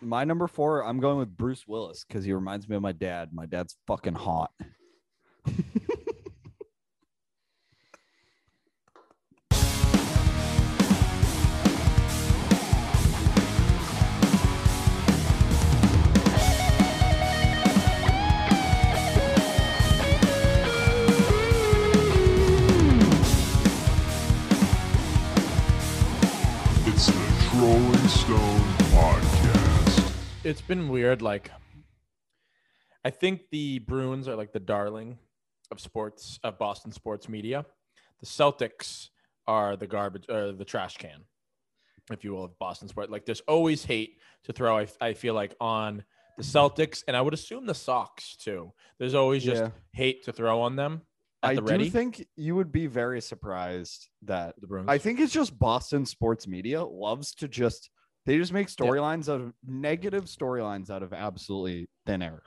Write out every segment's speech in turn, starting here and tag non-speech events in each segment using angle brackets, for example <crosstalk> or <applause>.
my number four, I'm going with Bruce Willis because he reminds me of my dad. My dad's fucking hot. <laughs> it's been weird. Like, I think the Bruins are like the darling of sports of Boston sports media. The Celtics are the garbage, or the trash can, if you will, of Boston sport. Like, there's always hate to throw. I, I feel like on the Celtics, and I would assume the Sox too. There's always just Yeah. hate to throw on them. I the do ready, think you would be very surprised that the Bruins. I think it's just Boston sports media loves to just they just make storylines out of negative storylines out of absolutely thin air.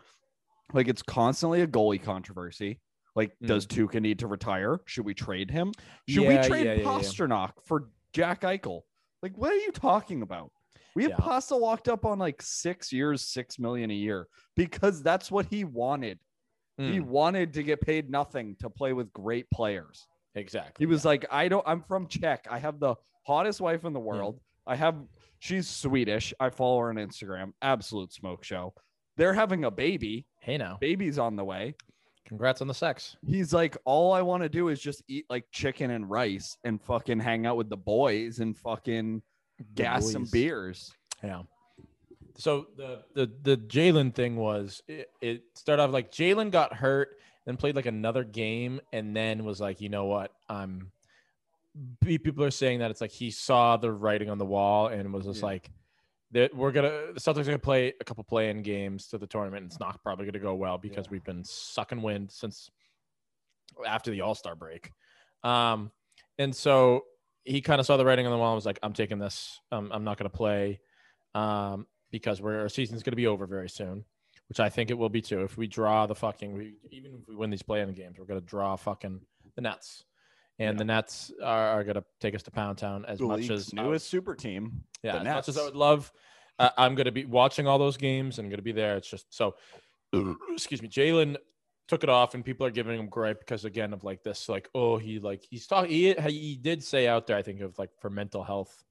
Like it's constantly a goalie controversy. Like, does Tuukka need to retire? Should we trade him? Should Mm. Yeah, we trade yeah, yeah, yeah. Pastrnak for Jack Eichel? Like, what are you talking about? We have Yeah. Pasta locked up on like six years, six million a year because that's what he wanted. He Mm, wanted to get paid nothing to play with great players. exactly. He was like, I don't, I'm from Czech. I have the hottest wife in the world. I have, she's Swedish. I follow her on Instagram. Absolute smoke show. They're having a baby. hey now, Baby's on the way. congrats on the sex. He's like, all I want to do is just eat like chicken and rice and fucking hang out with the boys and fucking gas some beers. Yeah. So the the the Jalen thing was it, it started off like Jalen got hurt, then played like another game, and then was like, you know what, I'm. Pe- People are saying that it's like he saw the writing on the wall and was just Yeah. like, that we're gonna the Celtics are gonna play a couple play-in games to the tournament. And it's not probably gonna go well because Yeah. we've been sucking wind since after the All Star break. Um, and so he kind of saw the writing on the wall and was like, I'm taking this. Um, I'm not to play um, because we're, our season's to be over very soon, which I think it will be too. If we draw the fucking, we, even if we win these play-in games, we're to draw fucking the Nets. And Yeah. the Nets are, are going to take us to Pound Town as The much as newest super team. yeah, the as much as I would love, uh, I'm going to be watching all those games and going to be there. It's just so, <clears throat> excuse me, Jalen took it off, and people are giving him gripe because again of like this, like oh he like he's talking, he he did say out there, I think of like for mental health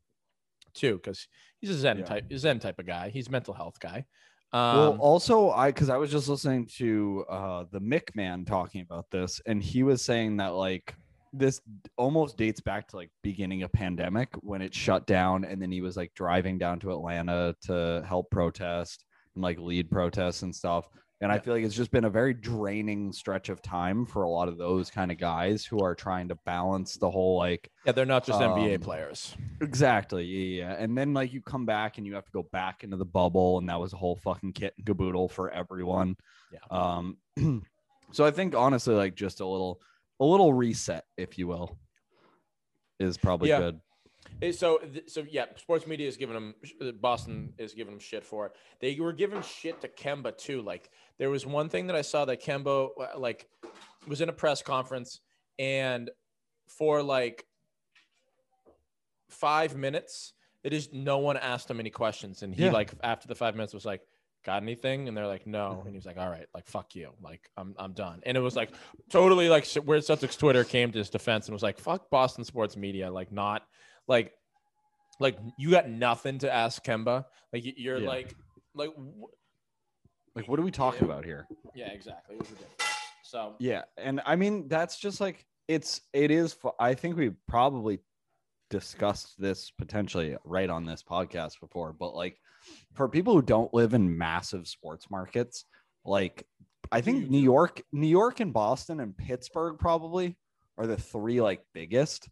too, because he's a Zen Yeah. type, Zen type of guy. He's a mental health guy. well, Um, also, I because I was just listening to uh the Mick man talking about this, and he was saying that like this almost dates back to like beginning of pandemic when it shut down, and then he was like driving down to Atlanta to help protest and like lead protests and stuff. And I feel like it's just been a very draining stretch of time for a lot of those kind of guys who are trying to balance the whole like yeah, they're not just NBA um, players. Exactly. Yeah, yeah. And then like you come back and you have to go back into the bubble, and that was a whole fucking kit and caboodle for everyone. Yeah. Um. <clears throat> so I think honestly, like just a little, a little reset, if you will, is probably Yeah. good. So, th- so yeah, sports media is giving them. Boston is giving them shit for it. They were giving shit to Kemba too. Like there was one thing that I saw that Kemba uh, like was in a press conference and for like five minutes, it is no one asked him any questions, and he Yeah. like after the five minutes was like. Got anything? And they're like, no. Mm-hmm. And he was like, all right, like fuck you, like I'm I'm done. And it was like totally like where Celtics Twitter came to his defense and was like, fuck Boston sports media, like not like like you got nothing to ask Kemba. Like you're Yeah. like like wh- Like, what are we talking Yeah. about here? yeah, exactly. It was ridiculous. So Yeah, and I mean that's just like it's it is. I think we probably discussed this potentially right on this podcast before, but like for people who don't live in massive sports markets, like I think New? York, New York, and Boston and Pittsburgh probably are the three like biggest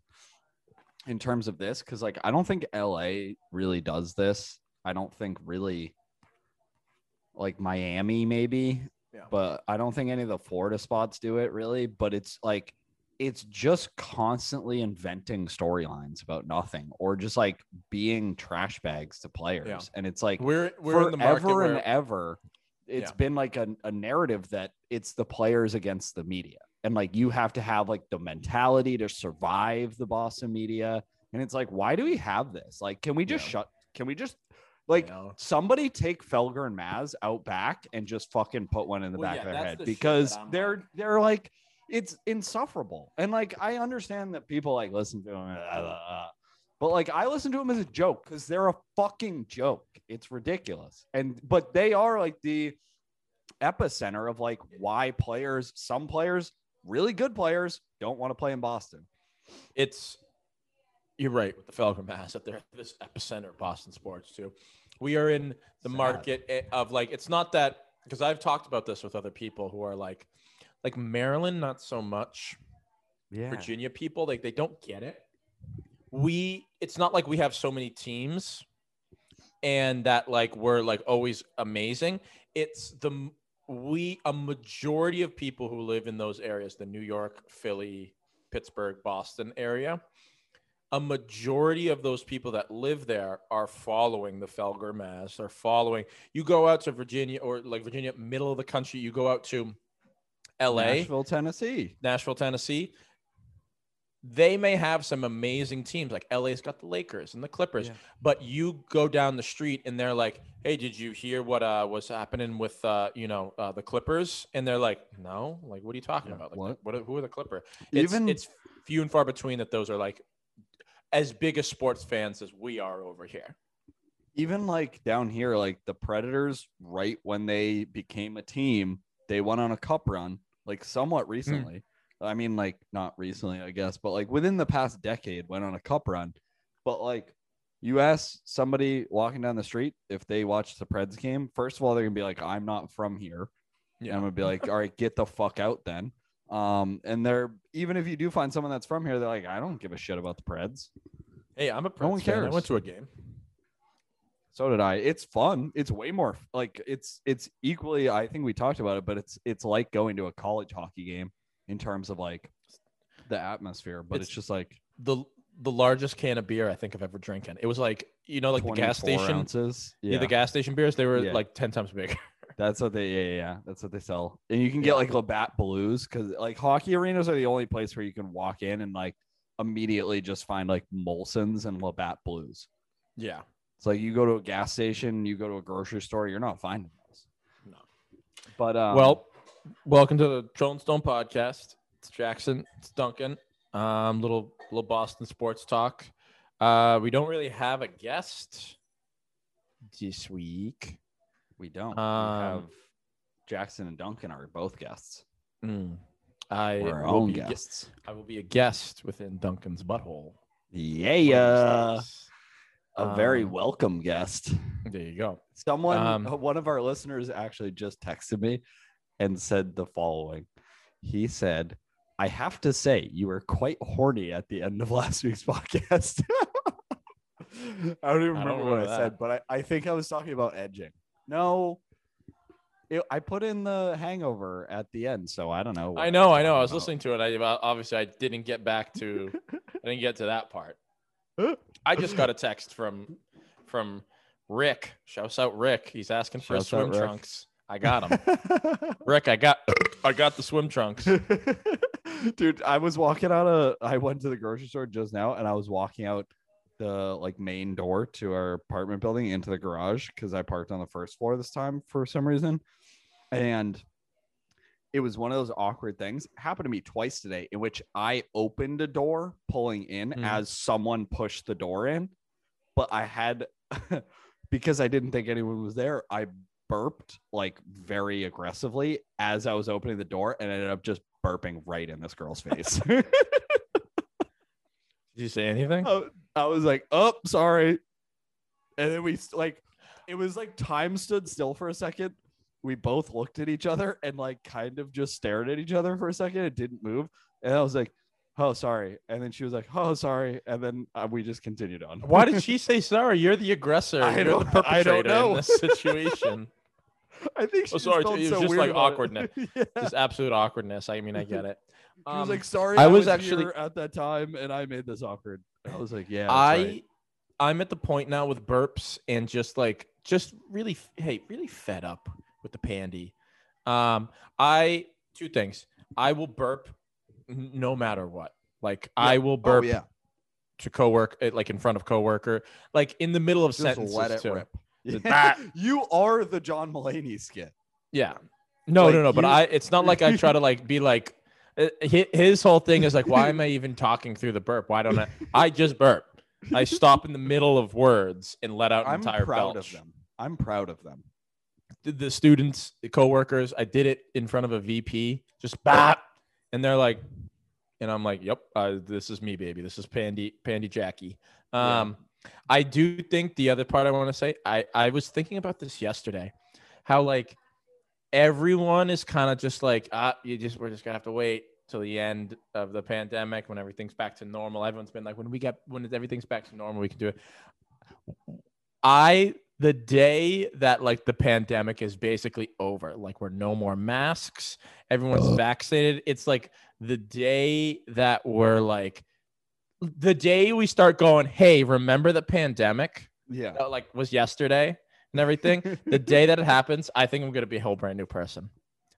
in terms of this because like I don't think LA really does this. I don't think really like Miami maybe Yeah. but I don't think any of the Florida spots do it really. But it's like it's just constantly inventing storylines about nothing or just like being trash bags to players. And it's like we're we're in the market forever and ever, it's Yeah. been like a, a narrative that it's the players against the media. And like you have to have like the mentality to survive the Boston media. And it's like, why do we have this? Like, can we just Yeah. shut? Can we just Like somebody take Felger and Mazz out back and just fucking put one in the Well, back yeah, of their head the because they're like- they're like it's insufferable. And like I understand that people like listen to them, uh, uh, uh, but like I listen to them as a joke because they're a fucking joke. It's ridiculous. And but they are like the epicenter of like why players, some players, really good players, don't want to play in Boston. it's you're right with the Falcon Mass that they're this epicenter of Boston sports too. We are in the Sad. market eh, of like it's not that because I've talked about this with other people who are like like Maryland, not so much. Yeah. Virginia people, like they don't get it. We it's not like we have so many teams and that like we're like always amazing. It's the we a majority of people who live in those areas, the New York, Philly, Pittsburgh, Boston area, a majority of those people that live there are following the Felger Mazz. They're following. You go out to Virginia or like Virginia, middle of the country. You go out to L.A. Nashville, Tennessee. Nashville, Tennessee. They may have some amazing teams, like LA's got the Lakers and the Clippers, Yeah. but you go down the street and they're like, "Hey, did you hear what uh, was happening with uh, you know uh, the Clippers?" And they're like, "No, like what are you talking Yeah, about? Like, what? what? are- who are the Clipper?" It's, Even- it's few and far between that those are like as big as sports fans as we are over here. even like down here, like the Predators, right when they became a team, they went on a cup run, like somewhat recently. I mean, like not recently, I guess, but like within the past decade, went on a cup run. But like, you ask somebody walking down the street if they watch the Preds game, first of all, they're gonna be like, "I'm not from here." Yeah. I'm gonna be like, "All right, get the fuck out then." Um, and they're even if you do find someone that's from here, they're like, "I don't give a shit about the Preds." Hey, I'm a No one Preds fan. I went to a game. So did I. It's fun. It's way more like it's it's equally. I think we talked about it, but it's it's like going to a college hockey game in terms of like the atmosphere. But it's, It's- just like the The largest can of beer I think I've ever drinking. It was like you know, like the gas 24 station. ounces. Yeah. Yeah, the gas station beers, they were Yeah. like 10 times bigger. <laughs> that's what they. Yeah, yeah, yeah, that's what they sell. And you can get like Labatt Blues because like hockey arenas are the only place where you can walk in and like immediately just find like Molson's and Labatt Blues. yeah. It's like you go to a gas station, you go to a grocery store, you're not finding those. No. But um, well, welcome to the Trolling Stone podcast. It's Jackson. It's Duncan. Um, little little Boston sports talk. Uh, we don't really have a guest this week. we don't. Um, we have Jackson and Duncan are both guests. Mm. I We're our will own be, ge- guests. I will be a guest within Duncan's butthole. Yeah, a very Um, welcome guest. There you go. Someone, um, uh, one of our listeners, actually just texted me and said the following. He said, "I have to say, you were quite horny at the end of <laughs> last week's podcast." <laughs> I don't even I don't remember what I said, but I, I think I was talking about edging. No, it, I put in the hangover at the end, so I don't know. I know, I know. I was talking listening to it. I obviously I didn't get back to <laughs> I didn't get to that part. I just got a text from from Rick. Shouts out Rick. He's asking for Shouts his swim trunks. I got about. <laughs> Rick, I got I got the swim trunks. <laughs> Dude, I was walking out of I went to the grocery store just now and I was walking out the like main door to our apartment building into the garage because I parked on the first floor this time for some reason. And it was one of those awkward things. happened to me twice today in which I opened a door pulling in Mhm. as someone pushed the door in, but I had <laughs> because I didn't think anyone was there, I burped like very aggressively as I was opening the door and ended up just burping right in this girl's face. <laughs> Did you say anything? I I was like, "Oh, sorry," and then we like, it was like time stood still for a second. We both looked at each other and like kind of just stared at each other for a second. It didn't move, and I was like, "Oh, sorry," and then she was like, "Oh, sorry," and then uh, we just continued on. Why did <laughs> she say sorry? You're the aggressor. I You're the don't- I don't know. in this situation. <laughs> I think she Oh, just sorry, felt it was so just, weird like, about it. awkwardness. <laughs> yeah. Just absolute awkwardness. I mean, I get it. She was Um, like, "Sorry, I was was, actually- here at that time, and I made this awkward." I was like, "Yeah, that's I right." I'm at the point now with burps and just like just really f- hey really fed up with the pandy. Um, I two things. I will burp no matter what. Like I will burp Oh yeah, to coworker like in front of coworker, like in the middle of just sentences let it too. rip. Yeah, <laughs> you are the John Mulaney skit. Yeah. No, Like, no, no. But I, it's not like I try to like be like, uh, his whole thing is like, why am I <laughs> even talking through the burp? Why don't I? I just burp. I stop in the middle of words and let out an I'm entire proud belch. of them. I'm proud of them. The- The students, the coworkers, I did it in front of a VP, just bap, and they're like, and I'm like, yep, uh, this is me, baby. This is Pandy, Pandy Jackie. Yeah. Um, I do think the other part I want to say, I I was thinking about this yesterday, how like everyone is kind of just like, ah, you just we're just gonna have to wait till the end of the pandemic when everything's back to normal. Everyone's been like, when we get when everything's back to normal, we can do it. I the day that like the pandemic is basically over, like we're no more masks, everyone's vaccinated. It's like the day that we're like the day we start going, hey, remember the pandemic? Yeah. that, like was yesterday and everything. the day that it <laughs> happens, I think I'm gonna be a whole brand new person.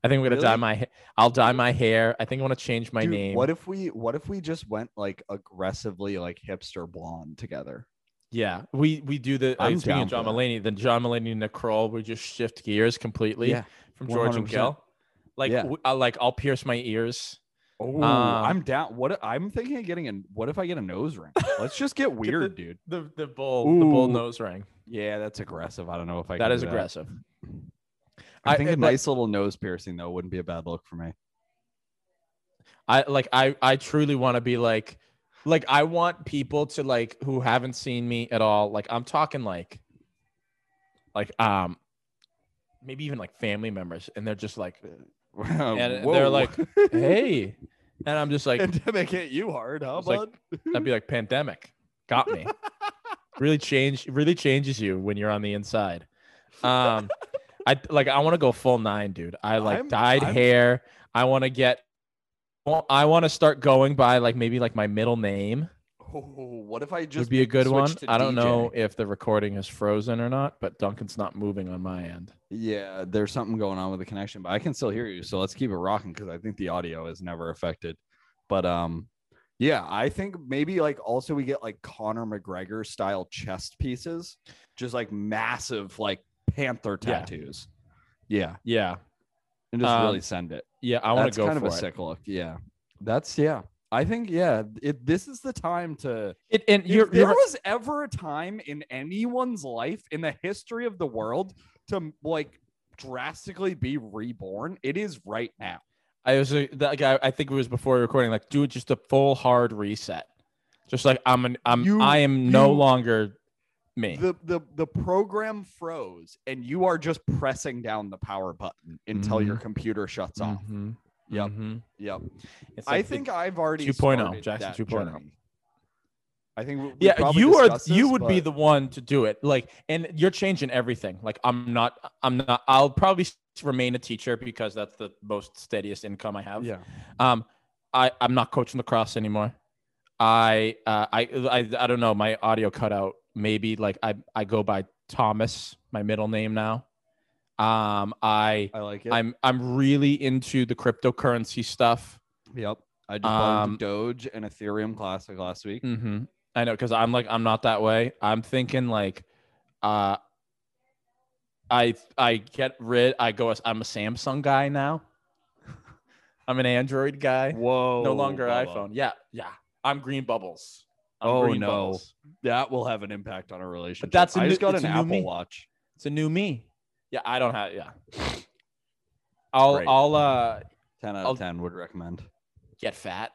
I think I'm gonna dye my. I'll dye my hair. I think I want to change my Dude, name. What if we what if we just went like aggressively like hipster blonde together? Yeah, we we do the. I'm I'm speaking of John. Mulaney, then John Mulaney and Nick Kroll. We just shift gears completely yeah, from George and 100%. Gil. Like, Yeah. I like I'll pierce my ears. Oh, Um, I'm down. What I'm thinking of getting a what if I get a nose ring? Let's just get <laughs> weird, dude. The the bull the bull nose ring. Yeah, that's aggressive. I don't know if I That is aggressive. I I- think a but- nice little nose piercing though wouldn't be a bad look for me. I like I I truly want to be like like I want people to like who haven't seen me at all. Like I'm talking like like um maybe even like family members and they're just like <laughs> and they're like, <laughs> hey and I'm just like pandemic hit you hard, huh, It's like- bud? I'd be like pandemic got me. <laughs> really change really changes you when you're on the inside. Um I like I want to go full nine, dude. I like I'm- dyed I'm- hair. I want to get well, I want to start going by like maybe like my middle name Oh, what if I just would be a good one. I don't DJ? know if the recording is frozen or not, but Duncan's not moving on my end. Yeah, there's something going on with the connection, but I can still hear you. So let's keep it rocking because I think the audio is never affected. But um, yeah, I think maybe like also we get like Conor McGregor style chest pieces, just like massive like panther Yeah. tattoos. Yeah, Yeah, and just Um, really send it. Yeah, I want to go That's kind of a it. sick look. Yeah, that's yeah. I think yeah, it, this is the time to it and you're, there was ever a time in anyone's life in the history of the world to like drastically be reborn, it is right now. I was uh, that guy. I think it was before recording. Like, do just a full hard reset. Just like I'm an I'm You- I am no longer me. The the the program froze and you are just pressing down the power button until your computer shuts off. Mhm, Yep. mhm. Yep. It's I think I've already 2.0, started Jackson that 2.0. journey. I think we, we yeah you are discussed you this, would be the one to do it like and you're changing everything like i'm not i'm not i'll probably remain a teacher because that's the most steadiest income i have yeah. um i i'm not coaching lacrosse anymore i uh i i, I don't know my audio cut out maybe like i i go by thomas my middle name now um i I like it. i'm i'm really into the cryptocurrency stuff yep. I just bought Um, Doge and Ethereum Classic last week. Mm-hmm. I know because I'm like I'm not that way. I'm thinking like, uh, I I get rid. I go. I'm a Samsung guy now. <laughs> I'm an Android guy. Whoa. no longer iPhone. Yeah, yeah. I'm green bubbles. Oh, no. bubbles. That will have an impact on our relationship. that's a I new- just got an Apple me. Watch. It's a new me. Yeah, I don't have. Yeah. <sighs> I'll Great. I'll uh 10 out I'll- of 10 would recommend. get fat.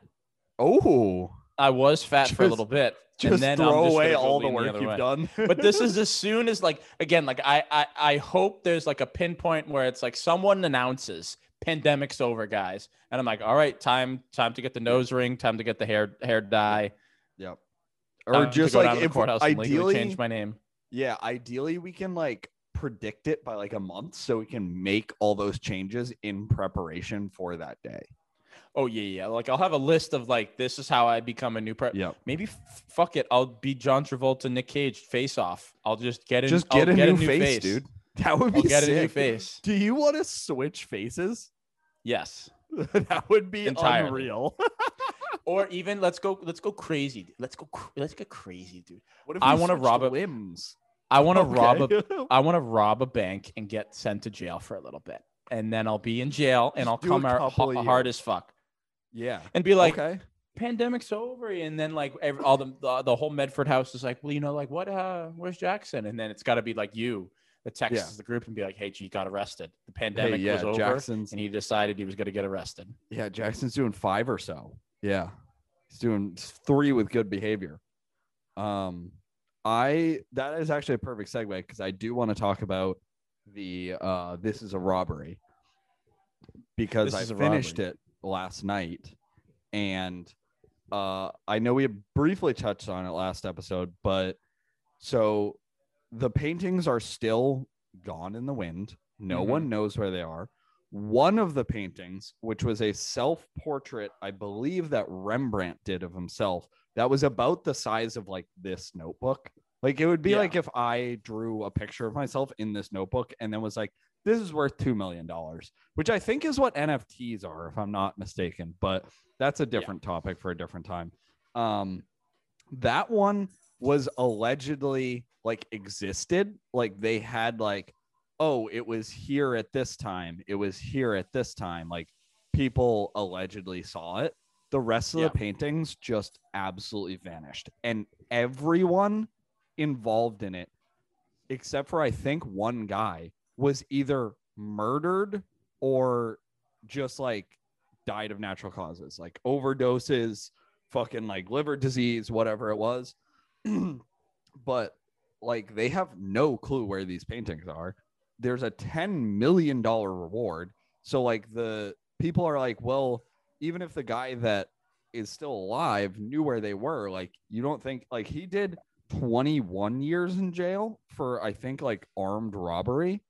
Oh, I was fat for a little bit, just and then I'm throw just away all the work other you've way. done. <laughs> but this is <laughs> as soon as like again like I, I i hope there's like a pinpoint where it's like someone announces pandemic's over guys and i'm like all right time time to get the nose ring time to get the hair hair dye yep. Or just like if ideally, change my name yeah, ideally we can like predict it by like a month so we can make all those changes in preparation for that day. oh yeah yeah like i'll have a list of like this is how i become a new pre Yeah. maybe f- fuck it i'll be john travolta nick cage face off i'll just get in Just I'll get, a, new face, dude. That would be i'll get sick. a new face Do you want to switch faces? yes <laughs> that would be Entirely. unreal. <laughs> or even let's go let's go crazy let's go let's get crazy dude what if I wanna <laughs> rob a- limbs? <laughs> I want to rob a I want to rob a bank and get sent to jail for a little bit, and then I'll be in jail and Just I'll come out of hard as fuck yeah. and be like, okay. pandemic's over, and then like every, all the, the the whole Medford house is like, well, you know, like what? Uh, where's Jackson? And then it's got to be like you that texts Yeah. the group and be like, hey, G got arrested. The Hey, pandemic yeah, was over, Jackson's and he decided he was going to get arrested. yeah, Jackson's doing five or so. Yeah. He's doing three with good behavior. Um I that is actually a perfect segue because I do want to talk about the uh this is a robbery because This I is finished robbery. it last night and uh I know we briefly touched on it last episode, but so the paintings are still gone in the wind. No Mhm. one knows where they are. One of the paintings, which was a self portrait, I believe that Rembrandt did of himself, that was about the size of like this notebook. Like it would be Yeah. like if I drew a picture of myself in this notebook and then was like, this is worth $2 million, which I think is what NFTs are, if I'm not mistaken. But that's a different topic for a different time. Um, that one was allegedly like existed. Like they had like, oh, it was here at this time. It was here at this time. Like people allegedly saw it. The rest of Yeah. the paintings just absolutely vanished. And everyone involved in it, except for I think one guy, was either murdered or just like died of natural causes, like overdoses, fucking like liver disease, whatever it was. <clears throat> but like they have no clue where these paintings are. There's a 10 million dollar reward. So like the people are like, well, even if the guy that is still alive knew where they were, like you don't think like he did 21 years in jail for I think like armed robbery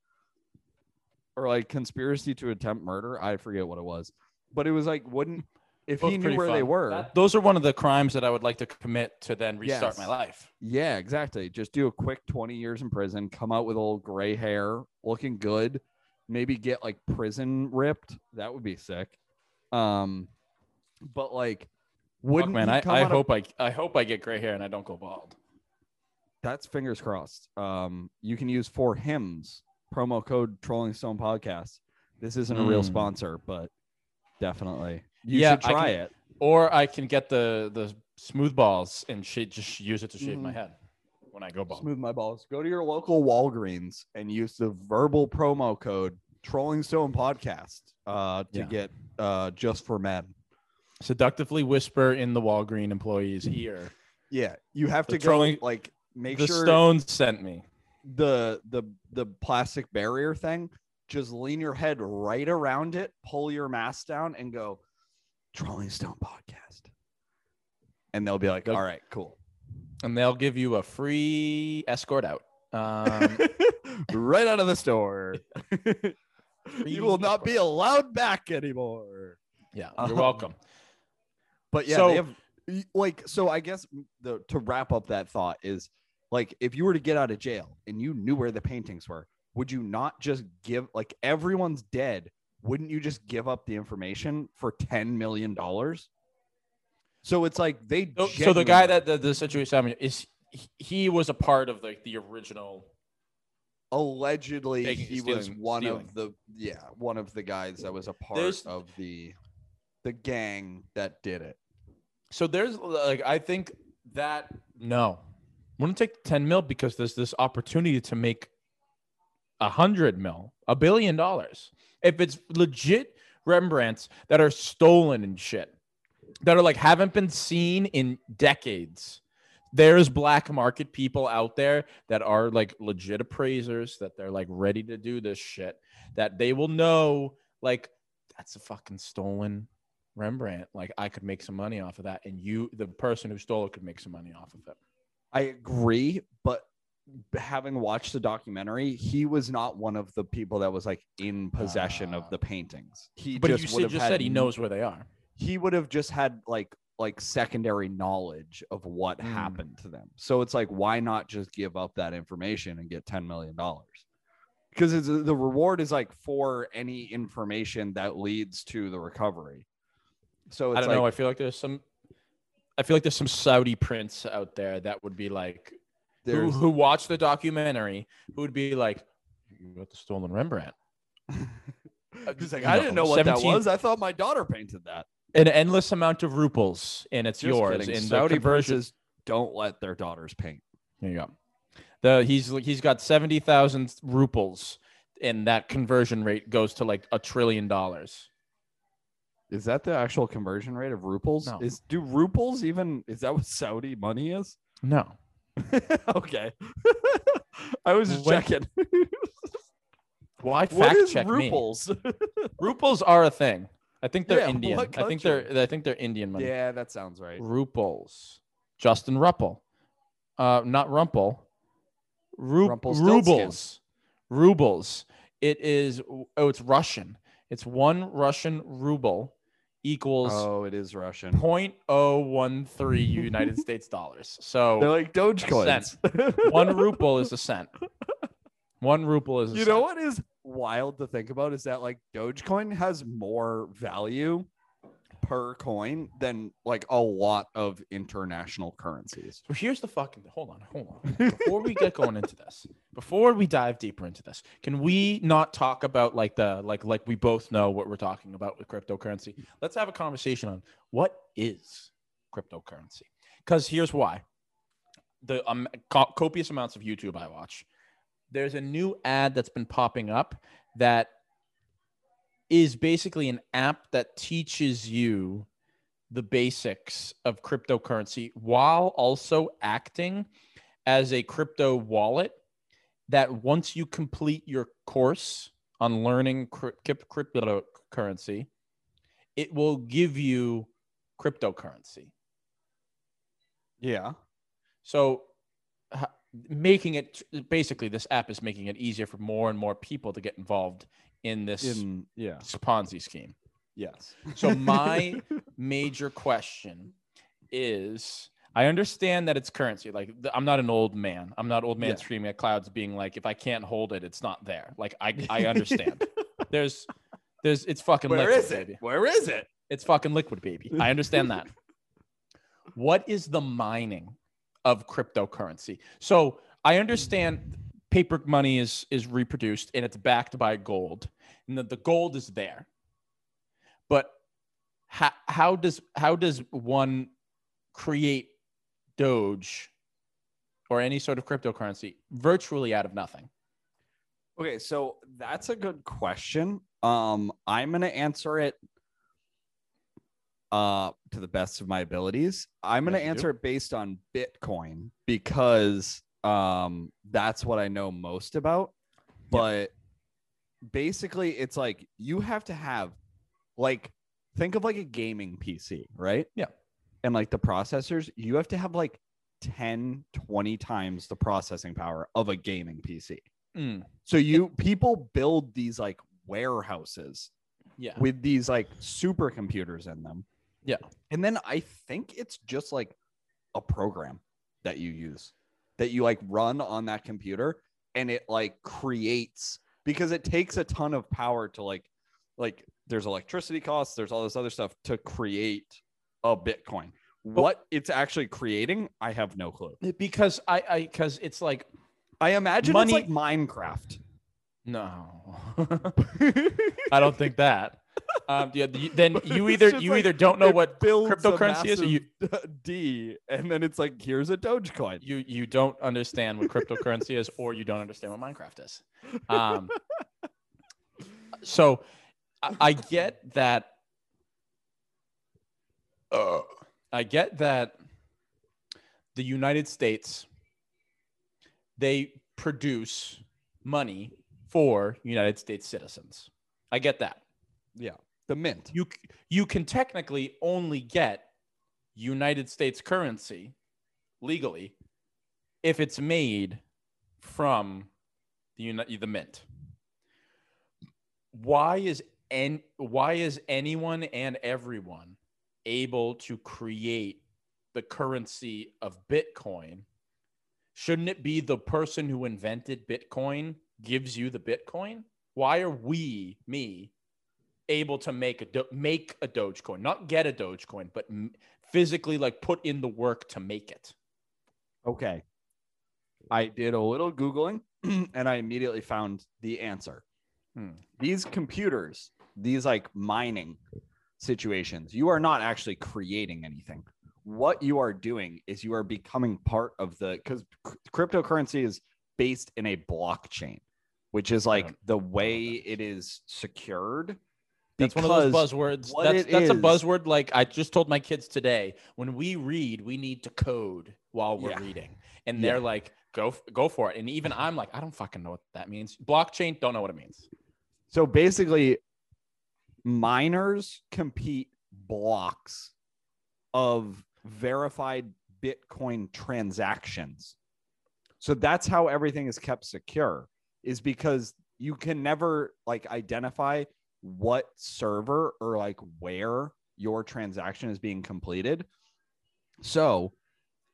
or like conspiracy to attempt murder. I forget what it was. But it was like wouldn't if Both he knew pretty where they were. That- those are one of the crimes that I would like to commit to then restart Yes. my life. Yeah, exactly. Just do a quick 20 years in prison, come out with old gray hair, looking good, maybe get like prison ripped. That would be sick. Um but like wouldn't man, I, I out of- hope I I hope I get gray hair and I don't go bald. that's fingers crossed. Um you can use for Hims promo code trolling stone podcast. This isn't a real Mm. sponsor, but definitely you Yeah, should try can- it. Or I can get the the smooth balls and sh- just use it to shave my Mhm. head when I go bald. Smooth my balls. Go to your local Walgreens and use the verbal promo code Trolling Stone Podcast uh, to Yeah. get uh, just for men. Seductively whisper in the Walgreen employee's <laughs> ear. Yeah, you have The to go like make the sure Stones sent me. the the the plastic barrier thing. Just lean your head right around it, pull your mask down, and go Trolling Stone Podcast. And they'll be like, "All right, cool." And they'll give you a free escort out. Um, <laughs> right out of the store. <laughs> <laughs> you will not be allowed back anymore. yeah, Um, you're welcome. But yeah, So- they have like so. I guess the to wrap up that thought is like if you were to get out of jail and you knew where the paintings were, would you not just give like everyone's dead? Wouldn't you just give up the information for ten million dollars? So it's like they. So, so the guy that the, the situation happened is he, was a part of like the original. allegedly Taking- he was one stealing. of the yeah one of the guys that was a part There's- of the the gang that did it. So there's like I think that no, wouldn't take ten mil because there's this opportunity to make a hundred mil, a billion dollars. If it's legit Rembrandts that are stolen and shit, that are like haven't been seen in decades. There's black market people out there that are like legit appraisers that they're like ready to do this shit that they will know like that's a fucking stolen Rembrandt. Like I could make some money off of that, and you, the person who stole it, could make some money off of it. I agree, but having watched the documentary, he was not one of the people that was like in possession of Ah. the paintings. He But just you would said, have just said he knows where they are. He would have just had like like secondary knowledge of what Mm. happened to them. So it's like why not just give up that information and get 10 million dollars? Because it's, the reward is like for any information that leads to the recovery. So it's I don't like, know. I feel like there's some. I feel like there's some Saudi prince out there that would be like, who, who watched the documentary who would be like, "You got the stolen Rembrandt." <laughs> He's like, I didn't know what that was. I thought my daughter painted that. An endless amount of ruples, and it's Just yours. kidding. In the Saudi conversion, princes don't let their daughters paint. There you go. The he's he's got seventy thousand ruples, and that conversion rate goes to like a trillion dollars. Is that the actual conversion rate of ruples? No. Is do ruples even? Is that what Saudi money is? <laughs> No, okay, <laughs> I was just checking. why fact check me? ruples? <laughs> Ruples are a thing. I think they're Yeah, <laughs> Indian. I think they're I think they're Indian money. yeah, that sounds right. Ruples. Justin Ruppel. Uh, not Rumpel. Ru- rubles. Rubles. It is. Oh, it's Russian. It's one Russian ruble equals Oh, it is Russian. 0.013 <laughs> United States dollars. So They're like Dogecoins. one ruble is a cent. One ruble is a <laughs> You cent. know what is wild to think about is that like Dogecoin has more value per coin than like a lot of international currencies. So here's the fucking hold on, hold on. Before we get going into this, before we dive deeper into this, can we not talk about like the like like we both know what we're talking about with cryptocurrency? Let's have a conversation on what is cryptocurrency. Because here's why: the um, co- copious amounts of YouTube I watch, there's a new ad that's been popping up that is basically an app that teaches you the basics of cryptocurrency while also acting as a crypto wallet that once you complete your course on learning cryp- cryp- cryptocurrency it will give you cryptocurrency Yeah. so making it basically this app is making it easier for more and more people to get involved in this In yeah. ponzi scheme Yes. So my <laughs> major question is I understand that it's currency. Like I'm not an old man. I'm not old man Yeah. screaming at clouds being like if I can't hold it, it's not there. Like I <laughs> I understand. there's there's it's fucking Where liquid, is it? baby. Where is it? It's fucking liquid, baby. I understand that. <laughs> What is the mining of cryptocurrency? So I understand paper money is is reproduced and it's backed by gold, and that the gold is there. But how how does how does one create Doge or any sort of cryptocurrency virtually out of nothing? Okay, so that's a good question. Um, I'm gonna answer it uh to the best of my abilities. I'm gonna Yes, you do. answer it based on Bitcoin because um that's what I know most about. But basically it's like you have to have like think of like a gaming PC, right? Yeah. And like the processors, you have to have like 10, 20 times the processing power of a gaming PC. Mm, So you people build these like warehouses yeah. with these like supercomputers in them. Yeah. And then I think it's just like a program that you use that you like run on that computer and it like creates because it takes a ton of power to like like there's electricity costs, there's all this other stuff to create a Bitcoin. what it's actually creating, I have no clue. because I I because it's like I imagine Money- it's like Minecraft. no, <laughs> <laughs> I don't think that. Um, yeah, then <laughs> you either you like either don't know what cryptocurrency is, or you massive D, and then it's like here's a Dogecoin. you you don't understand what cryptocurrency is, or you don't understand what Minecraft is. Um, <laughs> so I, I get that. Uh, I get that the United States they produce money for United States citizens. I get that. Yeah, the mint. You you can technically only get United States currency legally if it's made from the the mint. Why is and why is anyone and everyone able to create the currency of Bitcoin? Shouldn't it be the person who invented Bitcoin gives you the Bitcoin? Why are we, me, able to make a do- make a Dogecoin, not get a Dogecoin, but m- physically like put in the work to make it. Okay. I did a little Googling <clears throat> and I immediately found the answer. Hmm. These computers, these like mining situations, you are not actually creating anything. What you are doing is you are becoming part of the because cryptocurrency is based in a blockchain, which is like the way it is secured. That's one of those buzzwords. That's that's a buzzword. Like I just told my kids today, when we read, we need to code while we're Yeah. reading, and Yeah. they're like, "Go, go for it." And even I'm like, I don't fucking know what that means. Blockchain, don't know what it means. So basically, miners compete blocks of verified Bitcoin transactions. So that's how everything is kept secure, is because you can never like identify what server or like where your transaction is being completed. So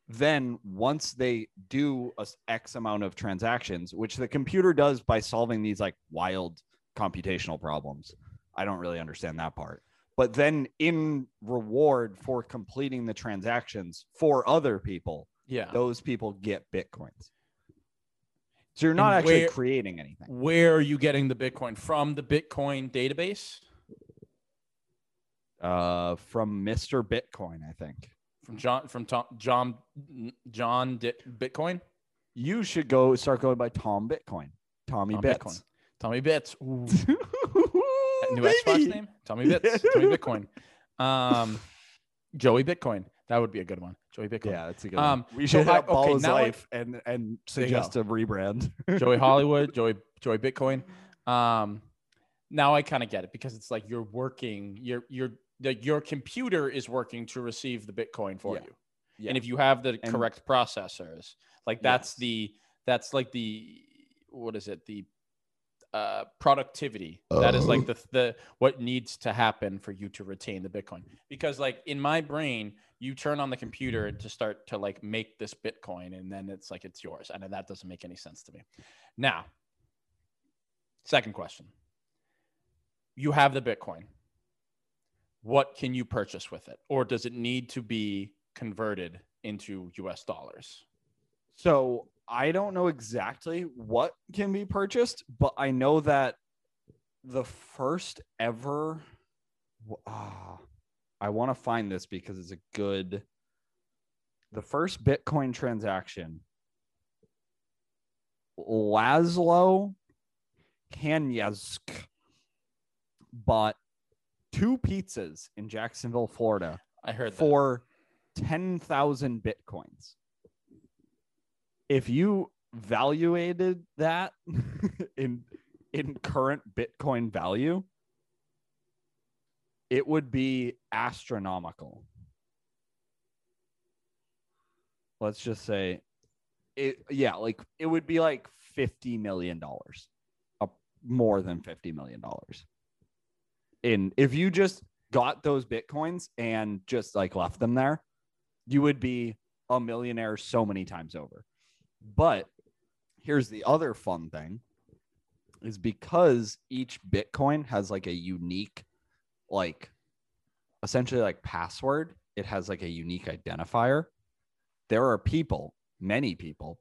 then once they do a X amount of transactions, which the computer does by solving these like wild computational problems. I don't really understand that part. But then in reward for completing the transactions for other people, Yeah. those people get bitcoins. So you're not And actually where- creating anything. Where are you getting the Bitcoin from? The Bitcoin database Uh, from Mr. Bitcoin, I think. from John from Tom, John John Bitcoin. You should go start going by Tom Bitcoin. Tommy Tom Bits. Bitcoin. Tommy Bits. <laughs> Ooh. New Baby. Xbox name? Tommy Bits. Tommy Bitcoin. <laughs> Um, Joey Bitcoin. That would be a good one. Joey Bitcoin. Yeah, that's a good Um, one. We should have okay, Ball's now I- life and and suggest a rebrand. <laughs> Joey Hollywood. Joey Joey Bitcoin. Um, now I kind of get it because it's like you're working. Your your the, your computer is working to receive the Bitcoin for Yeah. you. Yeah. And if you have the And- correct processors, like that's Yes. the that's like the what is it the uh, productivity that is like the the what needs to happen for you to retain the Bitcoin. Because like in my brain, you turn on the computer to start to like make this Bitcoin, and then it's like it's yours, and that doesn't make any sense to me. Now, second question: You have the Bitcoin. What can you purchase with it, or does it need to be converted into U.S. dollars? So I don't know exactly what can be purchased, but I know that the first ever. ah, I want to find this because it's a good. The first Bitcoin transaction. Laszlo Hanyecz bought two pizzas in Jacksonville, Florida I heard that. for 10,000 bitcoins. If you valuated that <laughs> in in current bitcoin value, it would be astronomical. Let's just say it yeah, like it would be like 50 million dollars. More than 50 million dollars. In if you just got those bitcoins and just like left them there, you would be a millionaire so many times over. But here's the other fun thing is because each bitcoin has like a unique like essentially like password, it has like a unique identifier. There are people, many people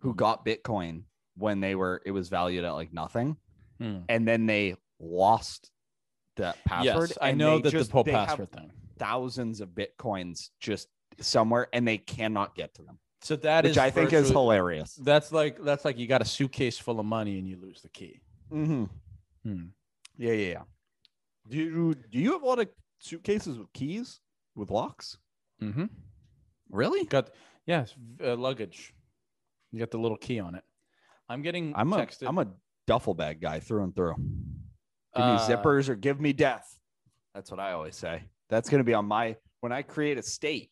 who got bitcoin when they were it was valued at like nothing Hmm. and then they lost that password. Yes, I know that just- the whole password thing. thousands of bitcoins just somewhere, and they cannot get to them, So that is which I think is hilarious. That's like that's like you got a suitcase full of money and you lose the key. Mm-hmm. Hmm. Yeah, yeah, yeah. Do you do you have a lot of suitcases with keys with locks? Mm-hmm. Really? Got yes, uh, luggage. You got the little key on it. I'm getting I'm a texted. am a duffel bag guy through and through. Give me uh, zippers or give me death. That's what I always say. That's going to be on my when I create a state.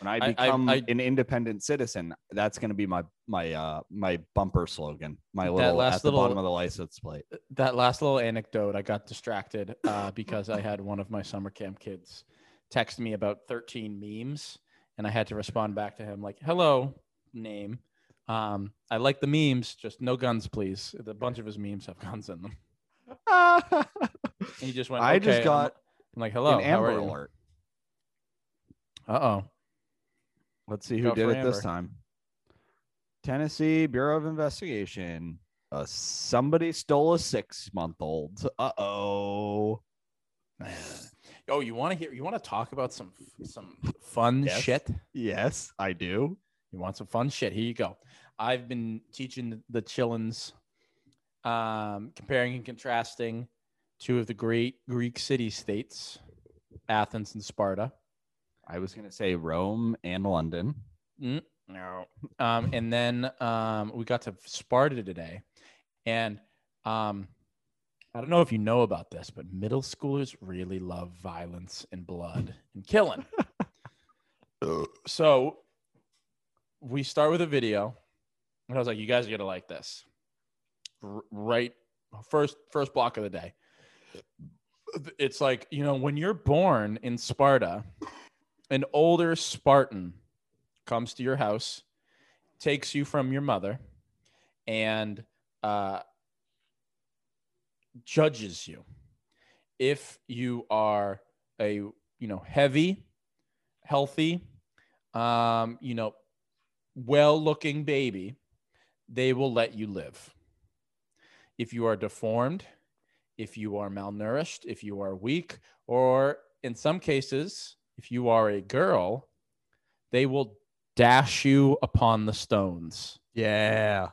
When I I- I- become I- an independent citizen, that's going to be my my uh my bumper slogan. My That little last at the bottom of the license plate. that last little anecdote. I got distracted uh, because I had one of my summer camp kids text me about 13 memes, and I had to respond back to him like, "Hello, name. Um, I like the memes, just no guns, please." A bunch of his memes have guns in them. And <laughs> he just went. I "Okay." just I'm- got I'm like, "Hello, an Amber alert. Uh oh. Let's see who Go did for it this time. Tennessee Bureau of Investigation. Uh, somebody stole a six month old. Uh oh. Oh, you want to hear? You want to talk about some some fun Yes. shit? Yes, I do. You want some fun shit? Here you go. I've been teaching the chillins, um, comparing and contrasting two of the great Greek city states, Athens and Sparta. I was going to say Rome and London. Mm, no. Um, and then um, we got to Sparta today. And um, I don't know if you know about this, but middle schoolers really love violence and blood and killing. <laughs> so we start with a video. And I was like, you guys are going to like this. R- right. First, first block of the day. It's like, you know, when you're born in Sparta, an older Spartan comes to your house, takes you from your mother, and uh, judges you. If you are a you know heavy, healthy, um, you know, well-looking baby, they will let you live. If you are deformed, if you are malnourished, if you are weak, or in some cases, if you are a girl, they will dash you upon the stones. Yeah.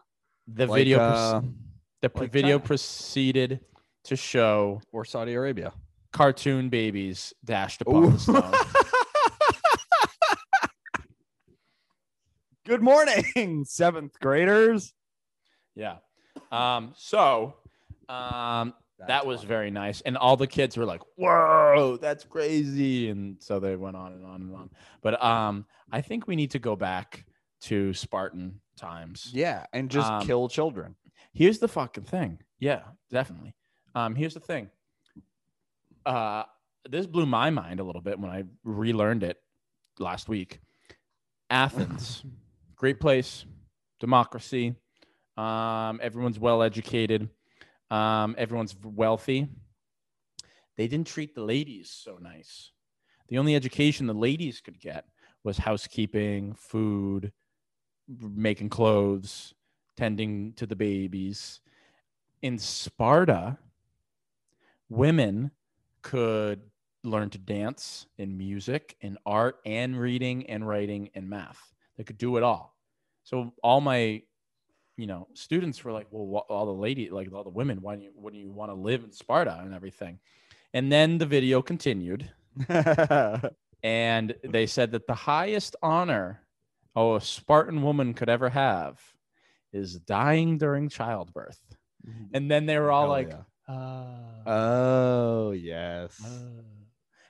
The Like, video, uh, the like video China. proceeded to show or Saudi Arabia. cartoon babies dashed upon the stones. <laughs> Good morning, <laughs> seventh graders. Yeah. Um, so um, that was very nice. And all the kids were like, whoa, that's crazy. And so they went on and on and on. But um, I think we need to go back to Spartan times. yeah, and just Um, kill children. Here's the fucking thing. Yeah, definitely. Um, here's the thing. Uh, this blew my mind a little bit when I relearned it last week. Athens, <laughs> great place, democracy. Um, everyone's well educated. Um, everyone's wealthy. They didn't treat the ladies so nice. The only education the ladies could get was housekeeping, food, making clothes, tending to the babies. In Sparta, women could learn to dance and music and art and reading and writing and math. They could do it all. So all my, you know, students were like, "Well, all the lady, like all the women, why do you wouldn't you want to live in Sparta and everything?" And then the video continued, <laughs> and they said that the highest honor oh, a Spartan woman could ever have is dying during childbirth. And then they were all Hell like, yeah. "Ah." oh yes. Uh,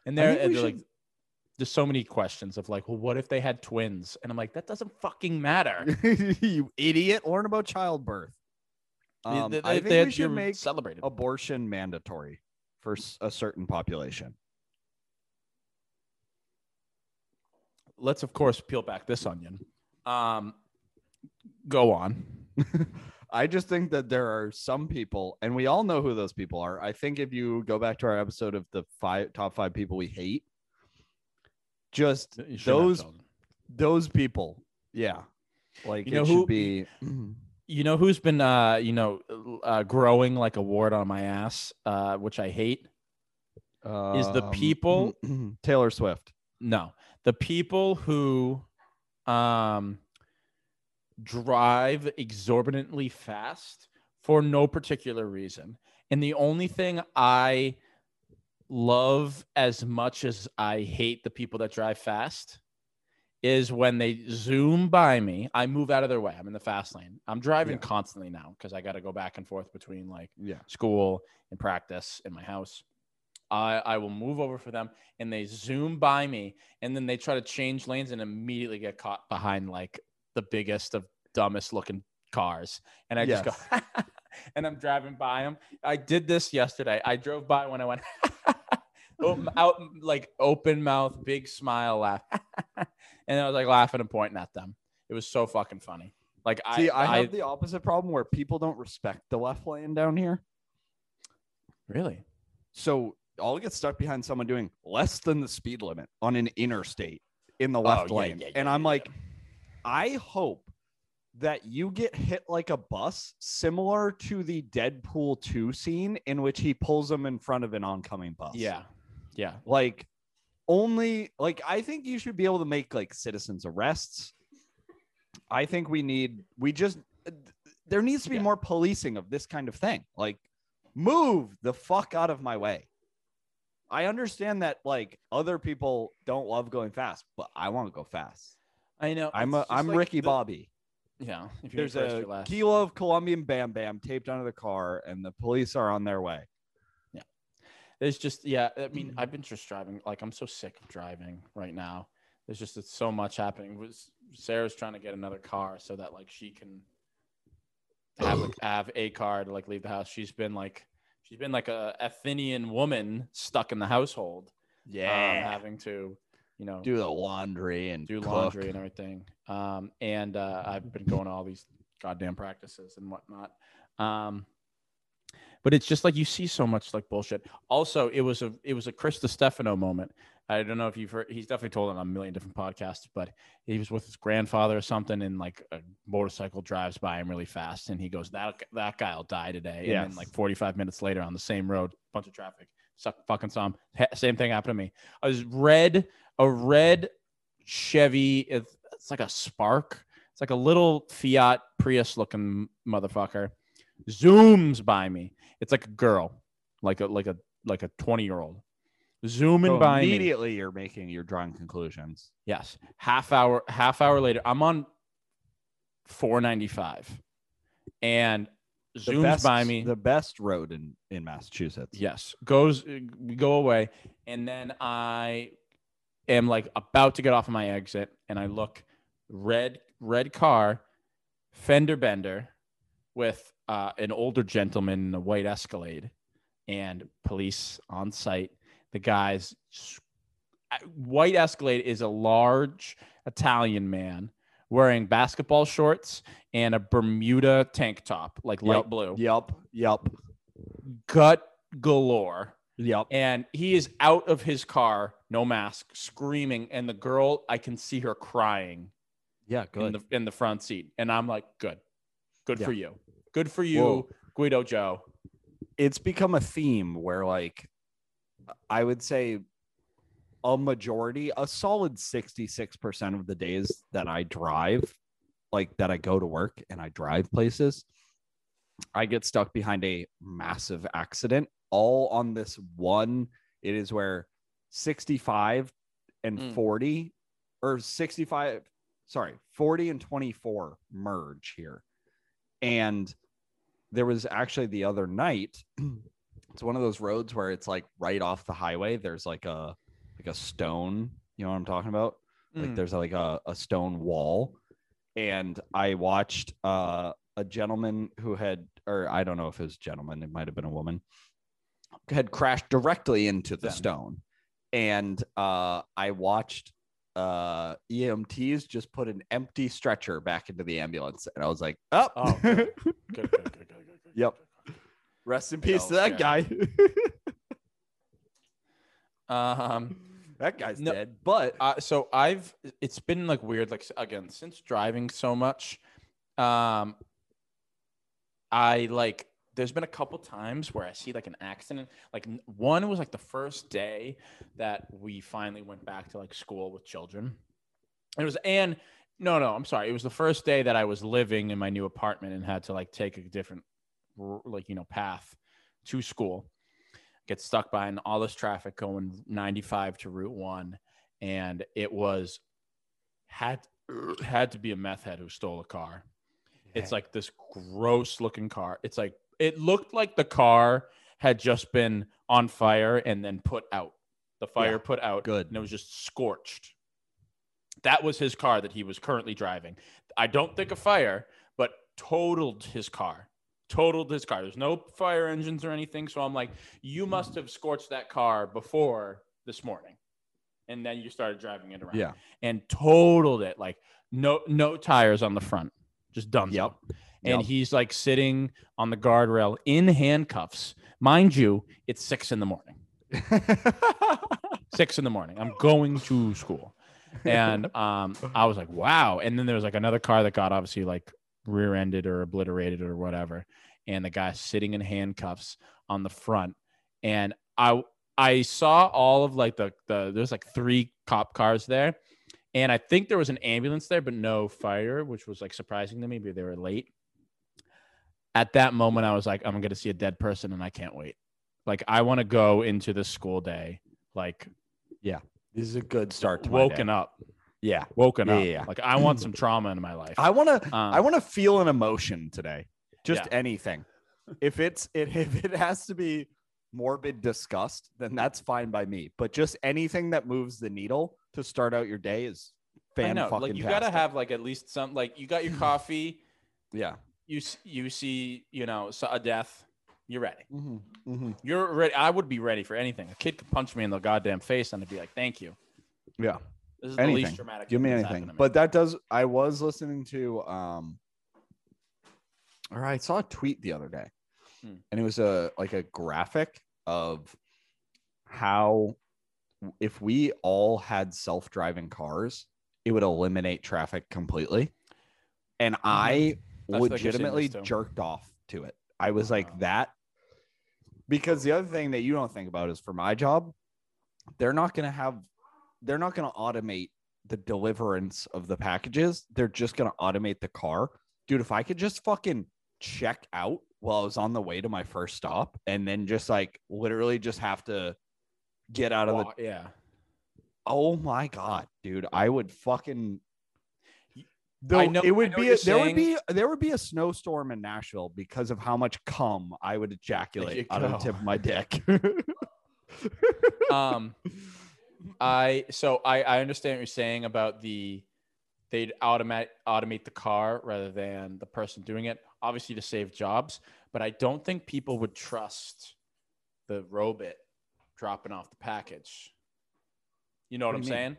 and they're, they're like, should- there's so many questions of like, well, what if they had twins? And I'm like, that doesn't fucking matter. <laughs> you idiot! Learn about childbirth. Um, They- I think they- we should make celebrated. abortion mandatory for a certain population. Let's of course peel back this onion. Um, go on. <laughs> I just think that there are some people, and we all know who those people are. I think if you go back to our episode of the five top five people we hate, just You shouldn't have those those people, yeah, like You it know should who- be. <clears throat> You know who's been, uh, you know, uh, growing like a wart on my ass, uh, which I hate. Is the um, people- <clears throat> Taylor Swift? No, the people who um, drive exorbitantly fast for no particular reason. And the only thing I love as much as I hate the people that drive fast is when they zoom by me. I move out of their way. I'm in the fast lane. I'm driving Yeah. constantly now because I got to go back and forth between like Yeah, school and practice in my house. I, I will move over for them and they zoom by me and then they try to change lanes and immediately get caught behind like the biggest of dumbest looking cars. And I just go, <laughs> and I'm driving by them. I did this yesterday. I drove by when I went <laughs> open- out like open mouth, big smile, laugh. <laughs> and I was like laughing and pointing at them. It was so fucking funny. Like See, I, I, have the opposite problem where people don't respect the left lane down here. really So I'll get stuck behind someone doing less than the speed limit on an interstate in the left Oh, yeah, lane. yeah, and I'm yeah, like, I hope that you get hit like a bus, similar to the Deadpool 2 scene in which he pulls them in front of an oncoming bus. Yeah. Yeah. Like, only, like, I think you should be able to make like citizens arrests. I think we need, we just, there needs to be Yeah. more policing of this kind of thing. Like, move the fuck out of my way. I understand that like other people don't love going fast, but I want to go fast. I know. I'm a, I'm like Ricky the- Bobby. Yeah. If you're There's a kilo of Colombian Bam Bam taped onto the car, and the police are on their way. There's just yeah. I mean, Mm-hmm. I've been just driving. Like I'm so sick of driving right now. There's just it's so much happening. Was Sarah's trying to get another car so that like she can have a, have a car to like leave the house. She's been like she's been like a Athenian woman stuck in the household. Yeah, um, having to you know do the laundry and do cook. laundry and everything. Um, and uh, I've been going to all these goddamn practices and whatnot. Um, but it's just like you see so much like bullshit. Also, it was a it was a Chris Stefano moment. I don't know if you've heard. He's definitely told it on a million different podcasts. But he was with his grandfather or something, and like a motorcycle drives by him really fast, and he goes, "That that guy'll die today." And then like 45 minutes later on the same road, bunch of traffic. Suck, fucking some. Same thing happened to me. I was red, a red Chevy. It's, it's like a Spark. It's like a little Fiat Prius looking motherfucker. Zooms by me. It's like a girl, like a like a like a 20 year old. Zooming So by me. immediately, you're making you're drawing conclusions. Yes. Half hour, half hour later, I'm on 495 and The zooms best, by me. the best road in in Massachusetts. Yes, goes we go away, and then I am like about to get off of my exit, and I look red red car, fender bender, with uh, an older gentleman in a white Escalade, and police on site. The guy's uh, white Escalade is a large Italian man wearing basketball shorts and a Bermuda tank top, like light Yep. blue, Yup. Yup. gut galore Yup. and he is out of his car, no mask, screaming, and the girl, I can see her crying Yeah. good. in the in the front seat, and I'm like, good, good Yeah. for you, good for you, Whoa. Guido Joe. it's become a theme where like I would say a majority, a solid 66% of the days that I drive, like that I go to work and I drive places, I get stuck behind a massive accident all on this one. It is where 65 and Mm. 40 or 65, sorry, 40 and 24 merge here. And there was actually the other night <clears throat> it's one of those roads where it's like right off the highway there's like a like a stone you know what i'm talking about like Mm. there's like a, a stone wall and i watched uh a gentleman who had or i don't know if it was a gentleman it might have been a woman had crashed directly into the Them. stone and uh i watched uh emts just put an empty stretcher back into the ambulance and i was like oh, Oh, good. Good, good, good, good, good, good, Yep. rest in I know, peace to that yeah. guy. <laughs> Um. that guy's No, dead but Uh, so I've it's been like weird like again since driving so much um I like there's been a couple times where I see like an accident like one was like the first day that we finally went back to like school with children it was and no no I'm sorry it was the first day that I was living in my new apartment and had to like take a different like you know path to school get stuck behind all this traffic going 95 to Route 1 and it was had had to be a meth head who stole a car. It's like this gross looking car. It's like it looked like the car had just been on fire and then put out. The fire Yeah, put out good. and it was just scorched. That was his car that he was currently driving. I don't think a fire, but totaled his car. Totaled his car. There's no fire engines or anything. So I'm like, you must have scorched that car before this morning. And then you started driving it around. yeah And totaled it. Like no no tires on the front. Just done. Yep. And Yep. he's like sitting on the guardrail in handcuffs. Mind you, it's six in the morning <laughs> six in the morning. I'm going to school. And um, I was like, wow. And then there was like another car that got obviously like rear-ended or obliterated or whatever, and the guy sitting in handcuffs on the front, and I I saw all of like the the there's like three cop cars there, and I think there was an ambulance there, but no fire, which was like surprising to me. Maybe they were late. At that moment, I was like, I'm going to see a dead person, and I can't wait. Like I want to go into the school day like yeah, This is a good start to woken day. up, Yeah. woken Yeah, up. yeah, yeah. Like I want some trauma in my life. I want to Um, I want to feel an emotion today. Just Yeah. anything. If it's <laughs> it, if it has to be morbid disgust, then that's fine by me. But just anything that moves the needle to start out your day is I know, fucking like you gotta have like at least some like you got your <clears throat> coffee, yeah. You you see you know a death, you're ready. Mm-hmm. Mm-hmm. You're ready. I would be ready for anything. A kid could punch me in the goddamn face, and I'd be like, "Thank you." Yeah. This is the Anything. least dramatic. Give me anything. to But that does I was listening to um or I saw a tweet the other day. Hmm. And it was a like a graphic of how if we all had self-driving cars, it would eliminate traffic completely. And I Like legitimately jerked off to it. I was like that because the other thing that you don't think about is for my job, they're not going to have they're not going to automate the deliverance of the packages. They're just going to automate the car. Dude, if I could just fucking check out while I was on the way to my first stop and then just like literally just have to get out of the yeah. Oh my god, dude! I would fucking. I Though know- it would be a, there you're would be there would be a snowstorm in Nashville because of how much cum I would ejaculate out of the tip of my dick. Um, I so I I understand what you're saying about the they'd automate automate the car rather than the person doing it, obviously to save jobs. But I don't think people would trust the robot dropping off the package. You know what, What I'm mean? saying?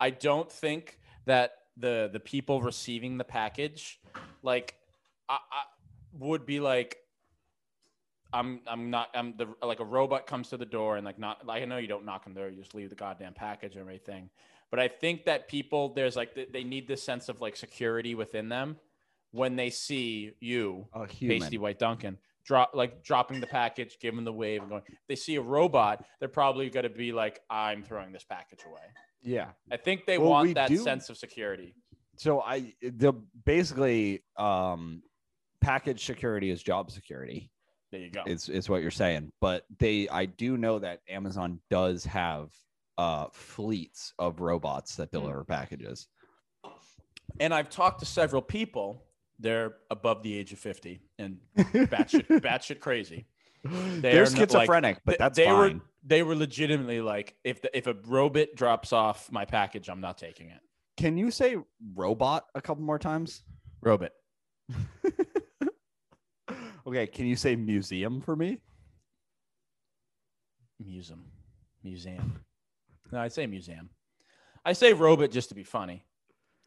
I don't think that the the people receiving the package, like, I, I would be like, I'm I'm not I'm the like a robot comes to the door and like not like I know you don't knock on the door, you just leave the goddamn package and everything. But I think that people there's like they need this sense of like security within them when they see you, a human. pasty white Duncan, drop like dropping the package, giving the wave and going. If they see a robot, they're probably gonna be like, I'm throwing this package away. Yeah. I think they Well, want that do- sense of security. So I the basically um package security is job security. There you go. It's is what you're saying. But they I do know that Amazon does have uh fleets of robots that Hmm. deliver packages. and I've talked to several people. They're above the age of 50 and <laughs> batshit, batshit crazy. They They're are not, like- schizophrenic, but Th- that's they fine. were they were legitimately like, if the, if a robot drops off my package, I'm not taking it. Can you say robot a couple more times? Robot. <laughs> okay, can you say museum for me? Museum. Museum. No, I say museum. I say robot just to be funny.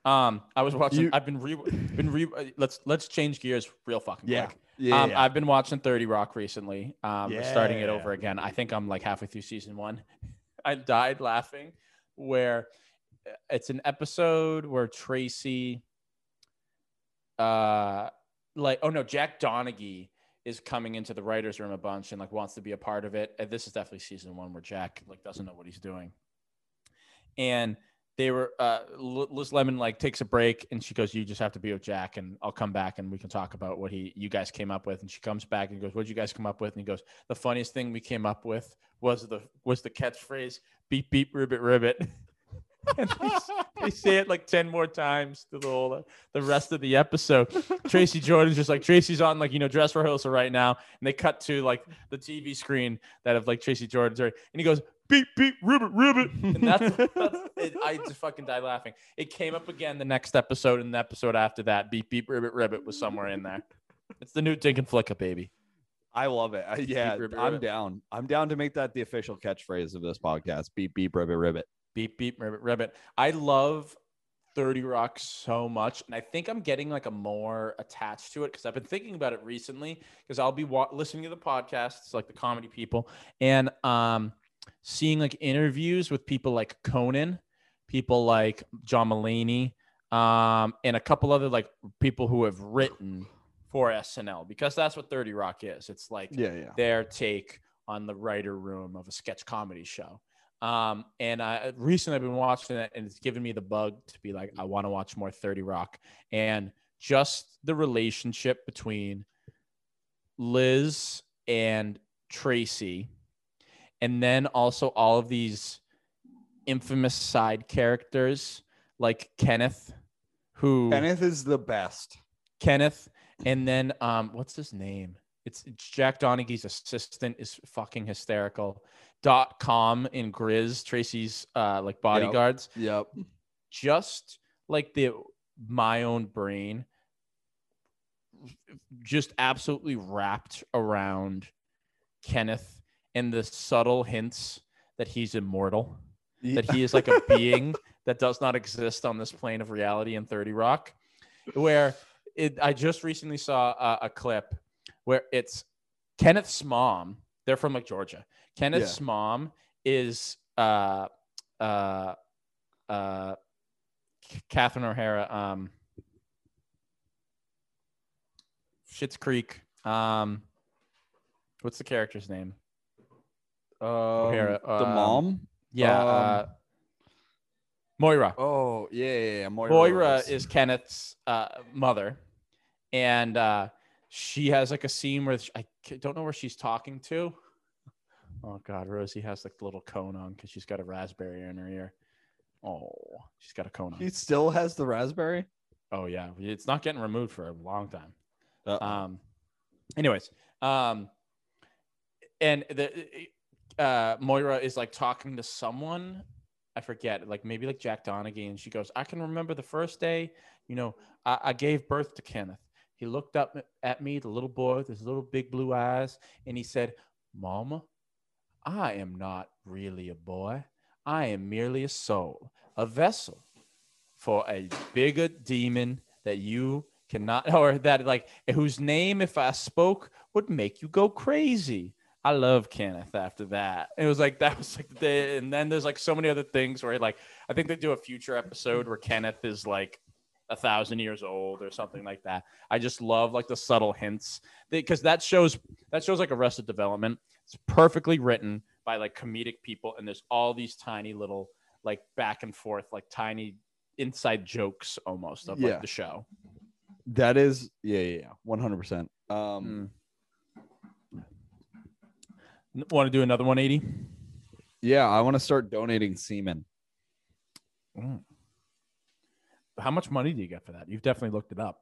Um, I was watching. You- I've been re, been re. Let's let's change gears real fucking quick. Yeah. um, I've been watching 30 Rock recently. Um, we're starting it Yeah. over again. I think I'm like halfway through season one. <laughs> I died laughing where uh, it's an episode where Tracy, uh, like, oh no, Jack Donaghy is coming into the writer's room a bunch and like wants to be a part of it. And this is definitely season one where Jack like doesn't know what he's doing. And they were uh Liz Lemon like takes a break and she goes, You just have to be with Jack and I'll come back and we can talk about what he you guys came up with. And she comes back and goes, What'd you guys come up with? And he goes, The funniest thing we came up with was the was the catchphrase beep beep ribbit ribbit. <laughs> and they, they say it like 10 more times to the whole the rest of the episode. Tracy Jordan's just like Tracy's on like you know dress rehearsal right now, and they cut to like the TV screen that of like Tracy Jordan's right, and he goes beep beep ribbit ribbit, and that's, that's <laughs> it, I just fucking died laughing. It came up again the next episode, and the episode after that, beep beep ribbit ribbit was somewhere in there. It's the new Dink and Flicka baby. I love it. I- yeah, ribbit, I'm ribbit. down. I'm down to make that the official catchphrase of this podcast. Beep beep ribbit ribbit. Beep beep ribbit ribbit. I love 30 Rock so much, and I think I'm getting like a more attached to it because I've been thinking about it recently because I'll be wa- listening to the podcasts like the comedy people and um seeing like interviews with people like Conan, people like John Mulaney, um, and a couple other like people who have written for SNL because that's what 30 Rock is. It's like Yeah, yeah. their take on the writer room of a sketch comedy show. Um, and I recently I've been watching it and it's given me the bug to be like, I want to watch more 30 Rock and just the relationship between Liz and Tracy, and then also all of these infamous side characters like Kenneth, who Kenneth is the best. Kenneth, and then um, what's his name? It's, it's Jack Donaghy's assistant is fucking hysterical. Dot com in Grizz, Tracy's uh like bodyguards. Yep. Just like the my own brain, just absolutely wrapped around Kenneth and the subtle hints that he's immortal, that he is like a <laughs> being that does not exist on this plane of reality in 30 Rock, where it, I just recently saw a, a clip where it's Kenneth's mom. They're from like Georgia. Kenneth's mom is uh uh uh Catherine O'Hara. Um, Schitt's Creek. Um, what's the character's name? Um, O'Hara, the um, mom. Yeah, Um, uh, Moira. Oh yeah, yeah, yeah. Moira, Moira Rose. is Kenneth's uh, mother, and uh, she has like a scene where sh- I c- don't know where she's talking to. Oh God, Rosie has like the little cone on because she's got a raspberry in her ear. Oh, she's got a cone on. He still has the raspberry. Oh yeah, it's not getting removed for a long time. Uh-oh. Um, anyways, um, and the uh, Moira is like talking to someone. I forget, like maybe like Jack Donaghy, and she goes, "I can remember the first day. You know, I, I gave birth to Kenneth. He looked up at me, the little boy with his little big blue eyes, and he said, "Mama, I am not really a boy. I am merely a soul, a vessel for a bigger demon that you cannot, <laughs> or that like whose name, if I spoke, would make you go crazy. I love Kenneth after that. It was like <laughs> that was like the, day, and then there's like so many other things where like I think they do a future episode where Kenneth is like a thousand years old or something like that. I just love like the subtle hints because that shows that shows like Arrested Development. It's perfectly written by like comedic people, and there's all these tiny little like back and forth, like tiny inside jokes almost of like the show. that is yeah, yeah, yeah. One hundred percent. Um, Want to do another 180? yeah, I want to start donating semen. How much money do you get for that? You've definitely looked it up.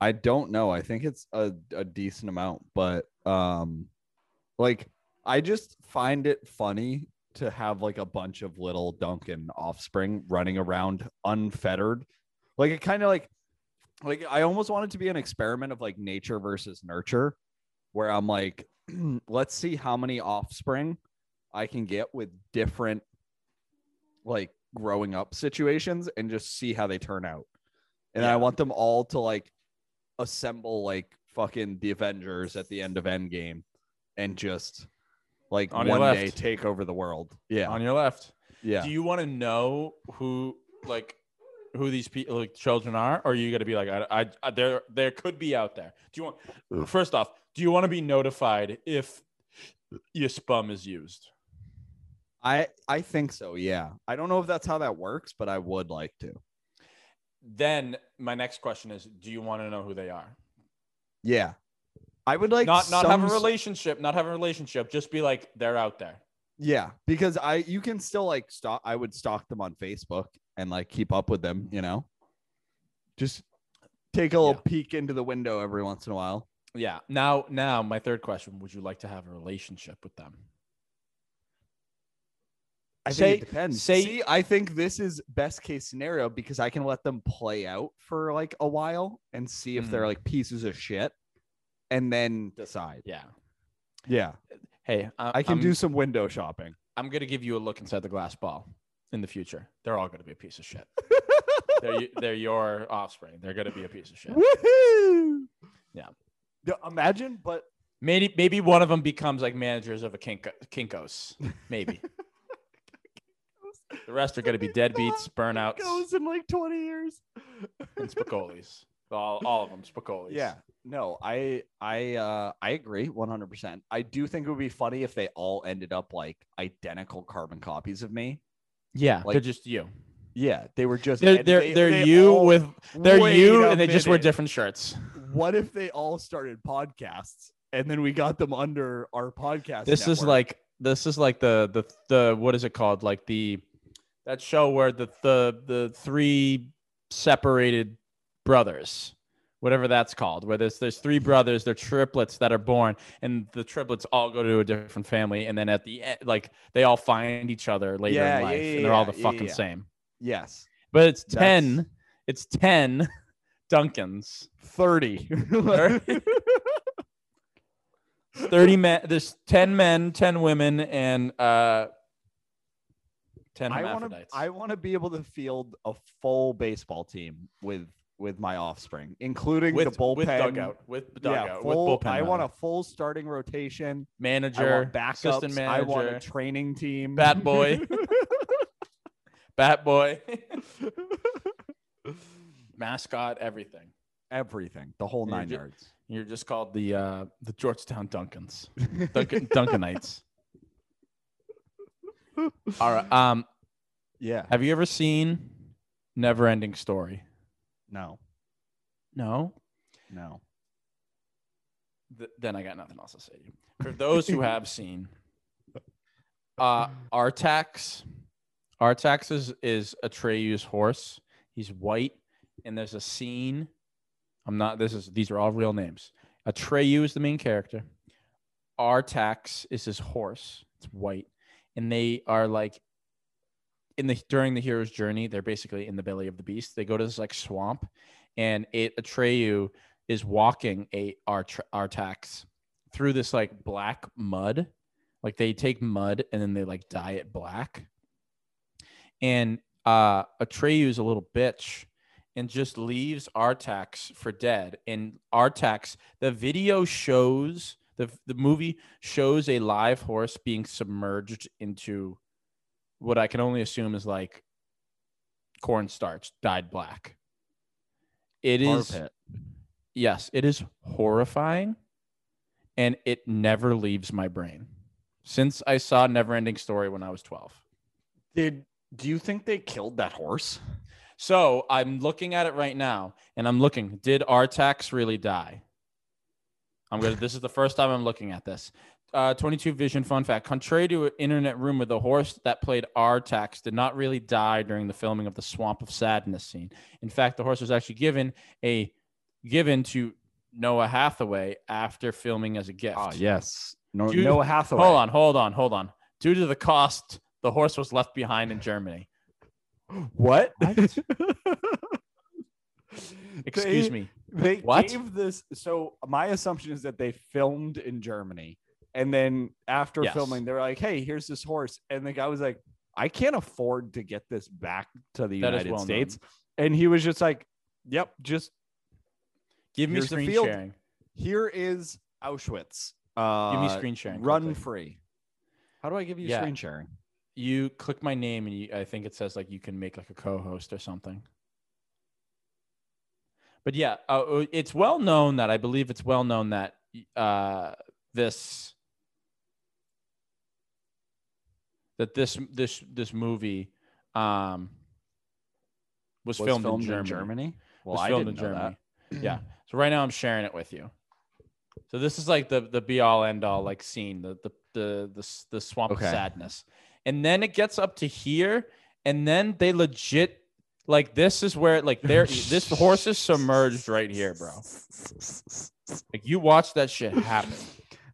I don't know. I think it's a, a decent amount, but um like I just find it funny to have like a bunch of little Duncan offspring running around unfettered. Like it kind of like like I almost want it to be an experiment of like nature versus nurture where I'm like <clears throat> let's see how many offspring I can get with different like growing up situations and just see how they turn out. And I want them all to like assemble like fucking the Avengers at the end of Endgame and just like On your one day take over the world. Yeah. On your left. yeah. Do you want to know who like who these people like children are, or are you gonna be like, I, I, I there there could be out there. Do you want first off, do you want to be notified if your spum is used? I I think so. Yeah. I don't know if that's how that works, but I would like to. Then my next question is, do you want to know who they are? Yeah. I would like not not have a relationship, not have a relationship. Just be like, they're out there. Yeah, because I you can still like stalk. I would stalk them on Facebook and like keep up with them. You know, just take a little Yeah. peek into the window every once in a while. Yeah. Now, now, my third question: Would you like to have a relationship with them? I Say- think it depends. say- See, I think this is best case scenario because I can let them play out for like a while and see if they're Mhm. like pieces of shit, and then decide. Yeah. Yeah, Hey, I, I can I'm, do some window shopping. I'm gonna give you a look inside the glass ball in the future. They're all gonna be a piece of shit. <laughs> they're they're your offspring. They're gonna be a piece of shit. Woohoo! Yeah. Imagine, but Maybe maybe one of them becomes like managers of a Kinko, Kinkos. Maybe. <laughs> The rest are going to be deadbeats, burnouts, Goes in like 20 years. and Spicolis. All, all of them Spicolis. Yeah. No, I I uh I agree 100%. I do think it would be funny if they all ended up like identical carbon copies of me. Yeah. Like- they're just you. Yeah, they were just They're they're, they- they're they you with they're you and they just wear different shirts. What if they all started podcasts and then we got them under our podcast? This is like this is like the the the what is it called? Like the that show where the the the three separated brothers, whatever that's called, where there's there's three brothers, they're triplets that are born, and the triplets all go to a different family, and then at the end, like they all find each other later Yeah, in life, yeah, and they're all the yeah, fucking yeah. same. yes, But it's That's- ten. It's ten Duncans. 30. 30. <laughs> 30 men there's 10 men 10 women and uh 10 I want to I want to be able to field a full baseball team with with my offspring, including with, the bullpen. with dugout with dugout yeah, with full, bullpen I want a full starting rotation. I manager want backups. assistant manager I want a training team. bat boy <laughs> bat boy <laughs> mascot everything Everything, the whole You're nine ju- yards. you're just called the uh the georgetown duncans <laughs> Duncan, duncanites all right um yeah. have you ever seen never ending story No. no No. th- then I got nothing else to say to you. For those who have <laughs> seen, uh, Artax, Artax is, is a Atreyu's horse. He's white, and there's a scene. I'm not. This is these are all real names. Atreyu is the main character. Artax is his horse. It's white, and they are like in the during the hero's journey. They're basically in the belly of the beast. They go to this like swamp, and it Atreyu is walking a Art- Artax through this like black mud. Like they take mud and then they like dye it black. And uh Atreyu is a little bitch and just leaves Artax for dead. And Artax, the video shows the the movie shows a live horse being submerged into what I can only assume is like cornstarch dyed black. It Tar is yes, it is horrifying and it never leaves my brain. Since I saw Neverending Story when I was 12. Did do you think they killed that horse? So I'm looking at it right now and I'm looking, did Artax really die? I'm gonna this is the first time I'm looking at this. Uh, 22 Vision fun fact. Contrary to an internet rumor, the horse that played Artax did not really die during the filming of the Swamp of Sadness scene. In fact, the horse was actually given a given to Noah Hathaway after filming as a gift. Ah, yes. No, Noah Hathaway. Hold on, hold on, hold on. Due to the cost, the horse was left behind in Germany. What? <laughs> Excuse They- me. They What? gave this. So my assumption is that they filmed in Germany, and then after Yes. filming, they're like, "Hey, here's this horse," and the guy was like, "I can't afford to get this back to the That United well known. States," and he was just like, "Yep, just Give me the screen field. sharing. here is Auschwitz. Uh, Give me screen sharing. Run quickly. free. How do I give you Yeah. screen sharing? You click my name, and you, I think it says like you can make like a co-host or something. But yeah, uh, it's well known that I believe it's well known that uh, this that this this this movie um, was, filmed, in Germany. In Germany. Well, was I filmed didn't in know Germany. that. Yeah. <clears throat> So right now I'm sharing it with you. So this is like the the be all end all like scene, the the the the, the swamp Okay. of sadness. And then it gets up to here and then they legit like this is where like there this horse is submerged right here, bro. Like you watch that shit happen.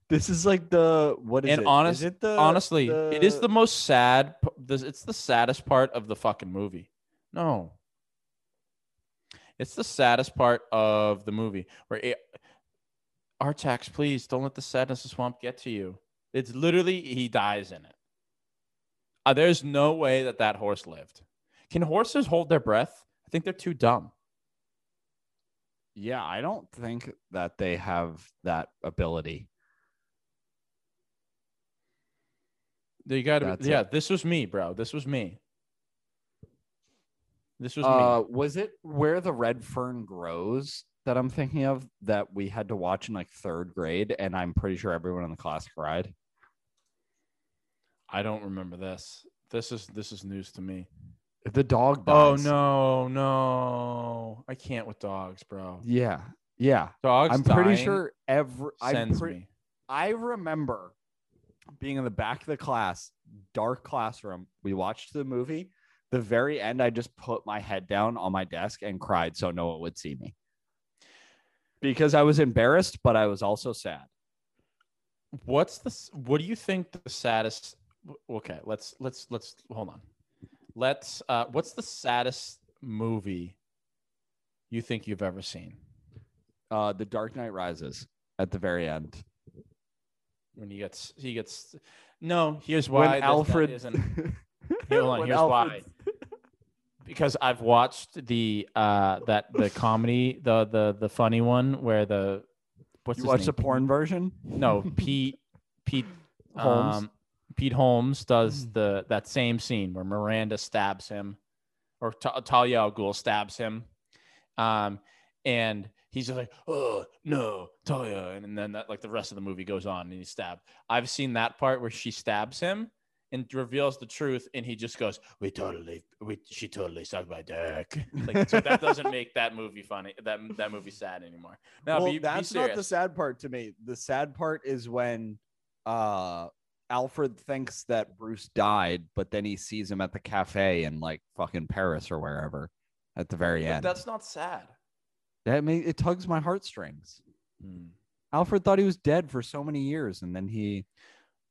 This is like the what is And it? honest- is it the Honestly, it is the most sad this it's the saddest part of the fucking movie. No. It's the saddest part of the movie where it, Artax, please don't let the sadness of swamp get to you. It's literally he dies in it. Uh, there's no way that that horse lived. Can horses hold their breath? I think they're too dumb. Yeah, I don't think that they have that ability. You got to, yeah. it. This was me, bro. This was me. This was Uh, me. was it where the red fern grows that I'm thinking of that we had to watch in like third grade, and I'm pretty sure everyone in the class cried. I don't remember this. This is this is news to me. The dog Oh dies. no, no. I can't with dogs, bro. Yeah, yeah. Dogs I'm pretty dying sure every. I'm sends pre- me. I remember being in the back of the class, dark classroom. We watched the movie. The very end, I just put my head down on my desk and cried so no one would see me. Because I was embarrassed, but I was also sad. What's the s- what do you think the saddest okay, let's let's let's hold on. Let's uh what's the saddest movie you think you've ever seen? Uh, the Dark Knight Rises at the very end. When he gets he gets No, here's why when Alfred. isn't <laughs> hold on, here's why. <laughs> Because I've watched the uh that the comedy the the the funny one where the what's You watched the porn version? No, Pete Pete Holmes? Um, Pete Holmes does Mm. the that same scene where Miranda stabs him, or Ta- Talia al Ghul stabs him, um, and he's just like, "Oh no, Talia," and then that like the rest of the movie goes on and he's stabbed. I've seen that part where she stabs him and reveals the truth, and he just goes, "We totally, we she totally sucked my dick." <laughs> Like so that doesn't make that movie funny. That that movie sad anymore. No, well, be, be that's not the sad part to me. The sad part is when uh Alfred thinks that Bruce died, but then he sees him at the cafe in like fucking Paris or wherever at the very But end. that's not sad. that may it tugs my heartstrings. Hmm. Alfred thought he was dead for so many years, and then he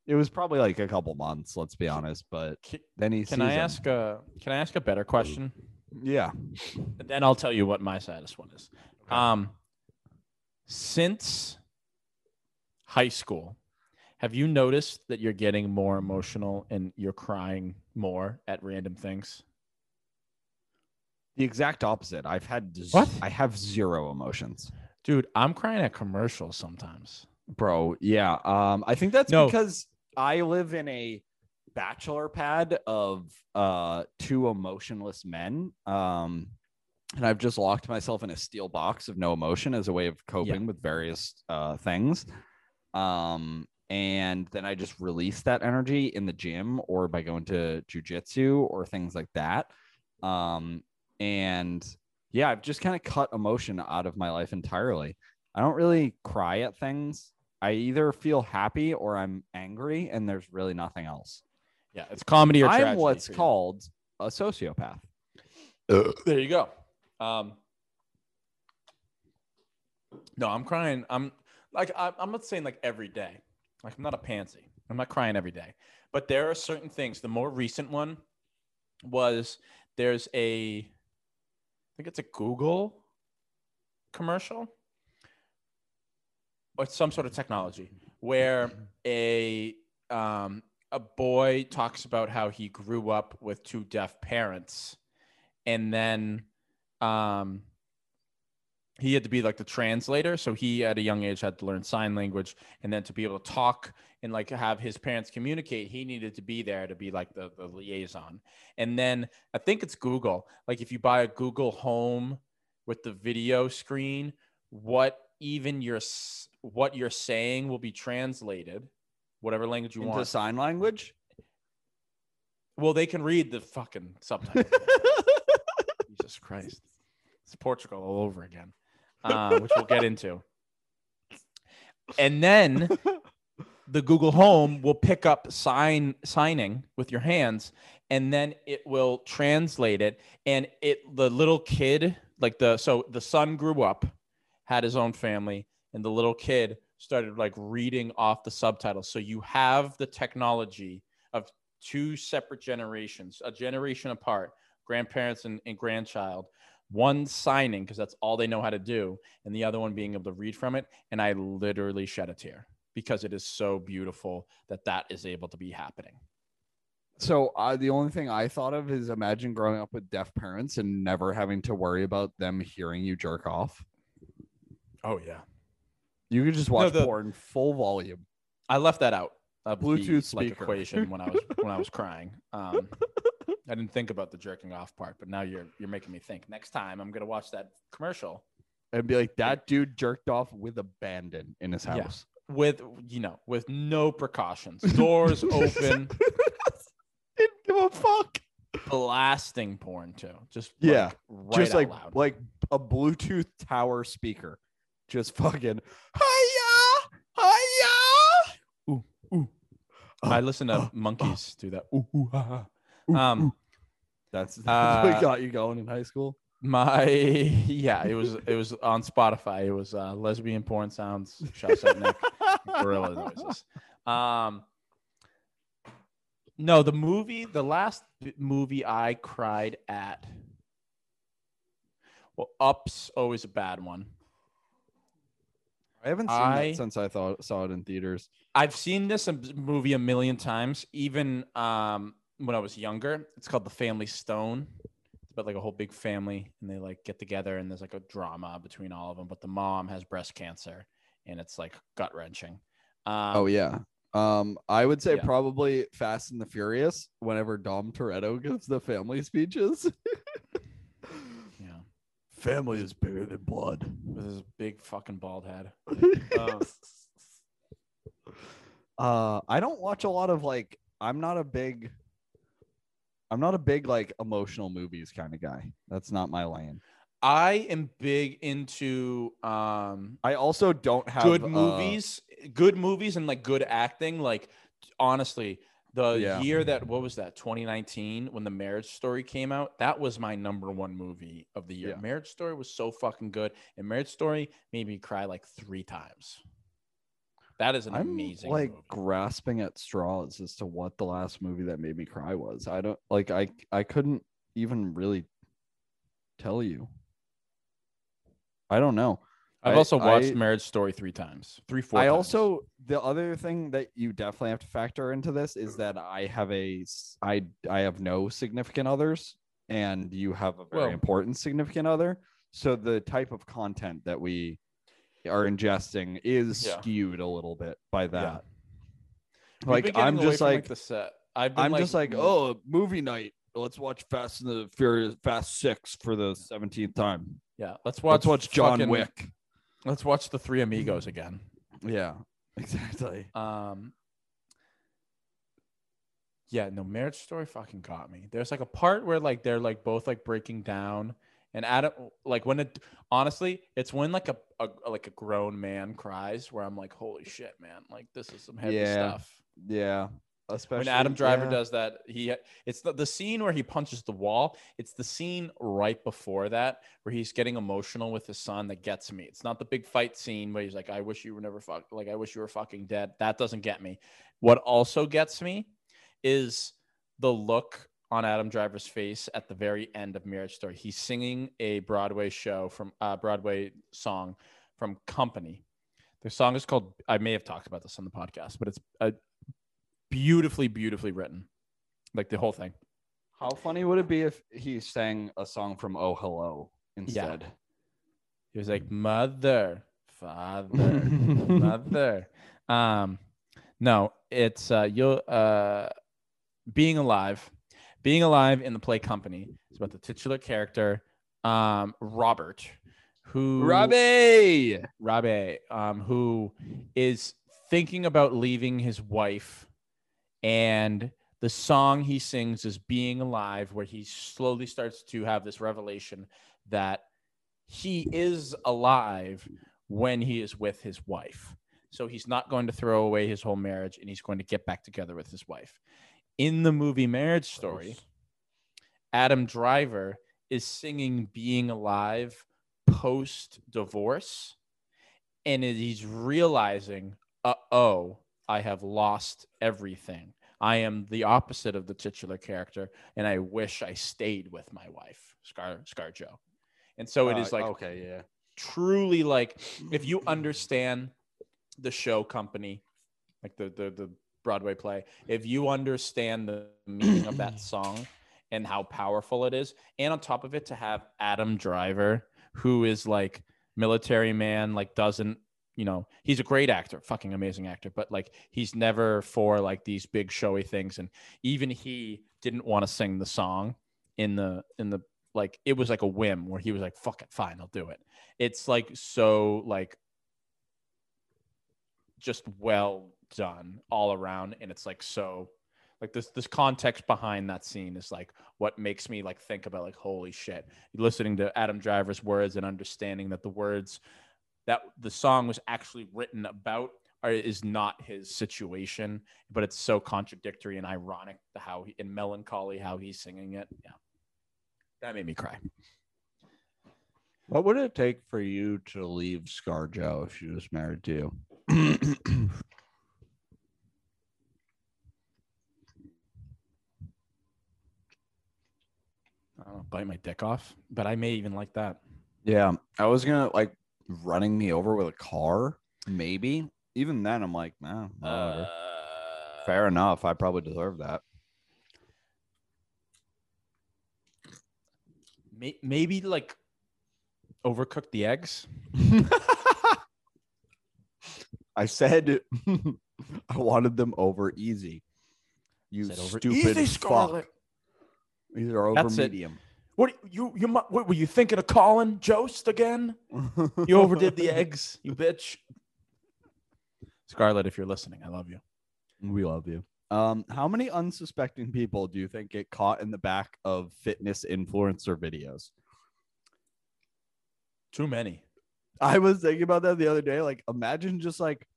it was probably like a couple months, let's be honest, but Can, then he can I him. ask a Can I ask a better question? Yeah. And then I'll tell you what my saddest one is. Okay. Um, since high school, have you noticed that you're getting more emotional and you're crying more at random things? The exact opposite. I've had z- What? I have zero emotions. Dude, I'm crying at commercials sometimes. bro yeah um i think that's No. because i live in a bachelor pad of uh two emotionless men um and i've just locked myself in a steel box of no emotion as a way of coping with various uh things um and then i just release that energy in the gym or by going to jujitsu or things like that um and yeah i've just kind of cut emotion out of my life entirely I don't really cry at things. I either feel happy or I'm angry, and there's really nothing else. Yeah, it's comedy or I'm tragedy what's for you. called a sociopath. There you go. Um, no, I'm crying. I'm like I, I'm not saying like every day. Like I'm not a pansy. I'm not crying every day. But there are certain things. The more recent one was there's a I think it's a Google commercial or some sort of technology where a um, a boy talks about how he grew up with two deaf parents and then um, he had to be like the translator so he at a young age had to learn sign language and then to be able to talk and like have his parents communicate he needed to be there to be like the, the liaison. And then i think it's google. Like if you buy a google home with the video screen what even your what you're saying will be translated whatever language you Into want. sign language. well they can read the fucking subtitles. <laughs> Jesus Christ. It's Portugal all over again, uh, which we'll get into. And then the Google Home will pick up sign signing with your hands, and then it will translate it. And it the little kid, like the so the son grew up, had his own family, and the little kid started like reading off the subtitles. So you have the technology of two separate generations, a generation apart, grandparents and, and grandchild, one signing because that's all they know how to do, and the other one being able to read from it. And I literally shed a tear because it is so beautiful that that is able to be happening. So uh, the only thing I thought of is imagine growing up with deaf parents and never having to worry about them hearing you jerk off. Oh yeah, You could just watch the- porn full volume. I left that out. The, Bluetooth like speaker. equation when I was when I was <laughs> crying. Um, I didn't think about the jerking off part, but now you're you're making me think. Next time I'm gonna watch that commercial and be like, that dude jerked off with abandon in his Yeah. house. with you know with no precautions, doors <laughs> open, <laughs> Didn't give a fuck. blasting porn too. Just Yeah, like, right just like loud. like a Bluetooth tower speaker, just fucking hiya, hiya. Ooh, ooh. Uh, I listen to uh, monkeys uh. do that. Ooh, ooh, ha, ha. Um, <laughs> That's, <laughs> that's Uh, what got you going in high school. my <laughs> yeah, it was it was on Spotify. It was uh, lesbian porn sounds. Shouts out Nick. gorilla noises. Um, no, the movie, the last movie I cried at. Well, Up's always a bad one. I haven't seen I- it since I thought saw it in theaters. I've seen this movie a million times, even um, when I was younger. It's called The Family Stone. It's about like a whole big family, and they like get together, and there's like a drama between all of them. But the mom has breast cancer, and it's like gut wrenching. Um, oh yeah. Um, I would say yeah. probably Fast and the Furious. Whenever Dom Toretto gives the family speeches, <laughs> yeah, family is bigger than blood. with his big fucking bald head. <laughs> Um, uh i don't watch a lot of like i'm not a big i'm not a big like emotional movies kind of guy that's not my lane I am big into um, i also don't have good uh, movies, good movies, and like good acting. Like honestly, the Yeah. year that what was that 2019 when the Marriage Story came out, that was my number one movie of the year. Yeah. Marriage Story was so fucking good, and Marriage Story made me cry like three times. That is an i'm amazing. like movie. grasping at straws as to what the last movie that made me cry was i don't like i i couldn't even really tell you i don't know I've I- also watched I- Marriage Story three times, three four. I times. also the other thing that you definitely have to factor into this is that I have a I I have no significant others and you have a very Well- important significant other. So the type of content that we are ingesting is Yeah. skewed a little bit by that. We've Like I'm just from, like the set. I've been I'm just like, oh, movie night. Let's watch Fast and the Furious Fast 6 for the 17th time. yeah. Let's watch Let's watch John fucking- Wick. Let's watch the Three Amigos again. Yeah. <laughs> Exactly. Um, yeah, no, Marriage Story fucking got me. There's like a part where like they're like both like breaking down, and Adam like when it honestly, it's when like a, a like a grown man cries where I'm like, holy shit, man, like this is some heavy Yeah. stuff. Yeah. Especially When Adam Driver yeah. does that, he it's the, the scene where he punches the wall. It's the scene right before that where he's getting emotional with his son that gets me. It's not the big fight scene where he's like, "I wish you were never fuck like I wish you were fucking dead." That doesn't get me. What also gets me is the look on Adam Driver's face at the very end of Marriage Story. He's singing a Broadway show from uh, Broadway song from Company. The song is called. I may have talked about this on the podcast, but it's a beautifully, beautifully written, like the whole thing. How funny would it be if he sang a song from Oh Hello instead? He was like, "Mother, father, <laughs> mother." Um, no, it's uh, you uh, being alive. Being alive in the play company is about the titular character, um, Robert, who Robbie. Rabe, um, who is thinking about leaving his wife, and the song he sings is "Being Alive," where he slowly starts to have this revelation that he is alive when he is with his wife. So he's not going to throw away his whole marriage, and he's going to get back together with his wife. In the movie Marriage Story, Adam Driver is singing "Being Alive" post divorce and he's realizing uh oh i have lost everything i am the opposite of the titular character and i wish i stayed with my wife scar scar joe and so it is like okay, yeah. truly like if you understand the show company like the the, the broadway play if you understand the meaning of that <clears throat> song and how powerful it is and on top of it to have adam driver who is like military man like doesn't you know, he's a great actor, fucking amazing actor, but like he's never for like these big showy things. And even he didn't want to sing the song in the in the like it was like a whim where he was like, fuck it, fine, I'll do it. It's like so like just well done all around. And it's like so like this this context behind that scene is like what makes me like think about like holy shit listening to adam driver's words and understanding that the words that the song was actually written about are, is not his situation but it's so contradictory and ironic how he, and melancholy how he's singing it yeah that made me cry What would it take for you to leave ScarJo if she was married to you? <clears throat> i don't know bite my dick off but i may even like that yeah, I was gonna like running me over with a car, maybe. Even then, I'm like, nah, whatever. Uh, fair enough. I probably deserve that. may- maybe like overcook the eggs <laughs> I said <laughs> I wanted them over easy. You Said over- stupid Easy, fuck. Are over That's it. medium. What you you what were you thinking of calling Jost again? <laughs> You overdid the eggs, you bitch. Scarlett, if you're listening, I love you. we love you. Um, how many unsuspecting people do you think get caught in the back of fitness influencer videos? Too many. I was thinking about that the other day. Like, imagine just like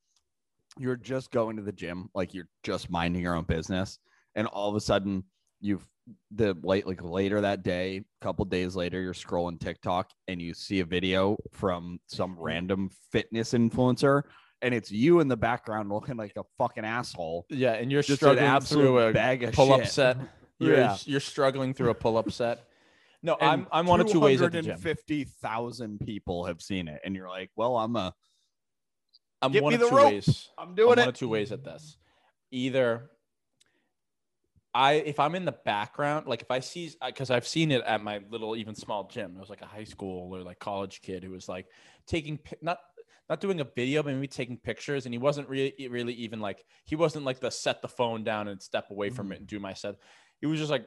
you're just going to the gym, like you're just minding your own business, and all of a sudden you've the late like later that day, a couple days later, you're scrolling TikTok and you see a video from some mm-hmm. random fitness influencer, and it's you in the background looking like a fucking asshole. Yeah, and you're Just an struggling absolute through a bag of pull-up shit. set. <laughs> You're, Yeah. you're struggling through a pull-up set. No, And I'm I'm one of two ways at the gym. 250,000 people have seen it, and you're like, well, I'm a, I'm Get one of two rope. ways. I'm I'm doing one of two ways at this. Either I, if I'm in the background, like if I see, uh, because I've seen it at my little, even small gym. It was like a high school or like college kid who was like taking, not not doing a video, but maybe taking pictures, and he wasn't really, really even like he wasn't like the set the phone down and step away from it mm-hmm. and do my set. He was just like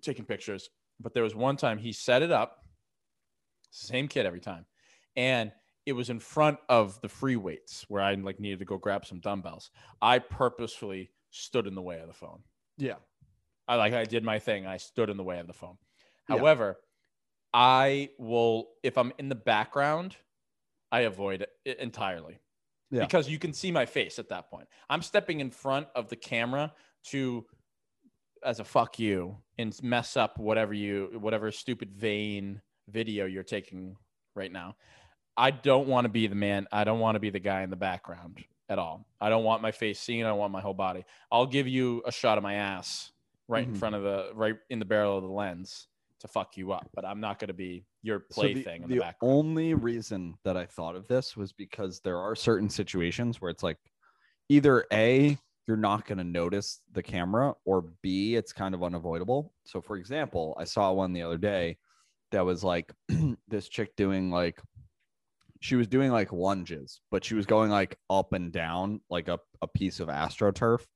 taking pictures. But there was one time he set it up, same kid every time, and it was in front of the free weights where I like needed to go grab some dumbbells. I purposefully stood in the way of the phone. Yeah, I like I did my thing. I stood in the way of the phone. Yeah. However, I will if I'm in the background, I avoid it entirely. Yeah. Because you can see my face at that point. I'm stepping in front of the camera to as a fuck you and mess up whatever you whatever stupid vain video you're taking right now. I don't want to be the man. I don't want to be the guy in the background at all. I don't want my face seen. I want my whole body. I'll give you a shot of my ass right in Mhm. front of the right in the barrel of the lens to fuck you up, but I'm not going to be your So the- plaything in the the only reason that I thought of this was because there are certain situations where it's like either A, you're not going to notice the camera, or B, it's kind of unavoidable. So, for example, I saw one the other day that was like <clears throat> this chick doing like, she was doing like lunges, but she was going like up and down like a, a piece of AstroTurf. You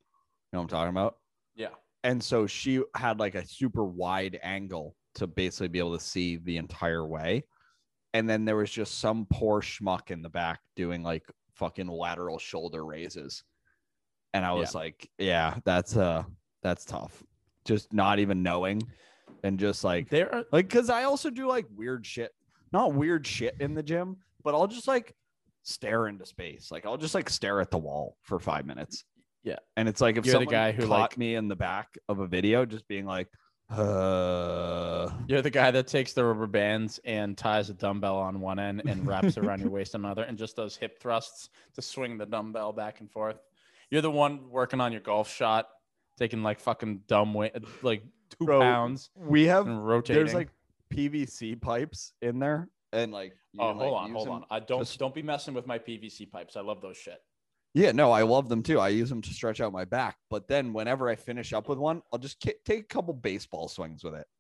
know what I'm talking about? yeah. and so she had like a super wide angle to basically be able to see the entire way and then there was just some poor schmuck in the back doing like fucking lateral shoulder raises and i was like yeah that's uh that's tough just not even knowing and just like There are like because i also do like weird shit not weird shit in the gym but i'll just like stare into space like i'll just like stare at the wall for five minutes Yeah. and it's like if You're the someone guy who, caught like- me in the back of a video just being like uh You're the guy that takes the rubber bands and ties a dumbbell on one end and wraps it around your waist on another and just does hip thrusts to swing the dumbbell back and forth. You're the one working on your golf shot, taking like fucking dumb weight, like two Bro, pounds we have rotating. there's like pvc pipes in there and like oh, hold like, on, hold them- on. I don't just- don't be messing with my PVC pipes. I love those shit. yeah no i love them too i use them to stretch out my back but then whenever i finish up with one i'll just ki- take a couple baseball swings with it <laughs>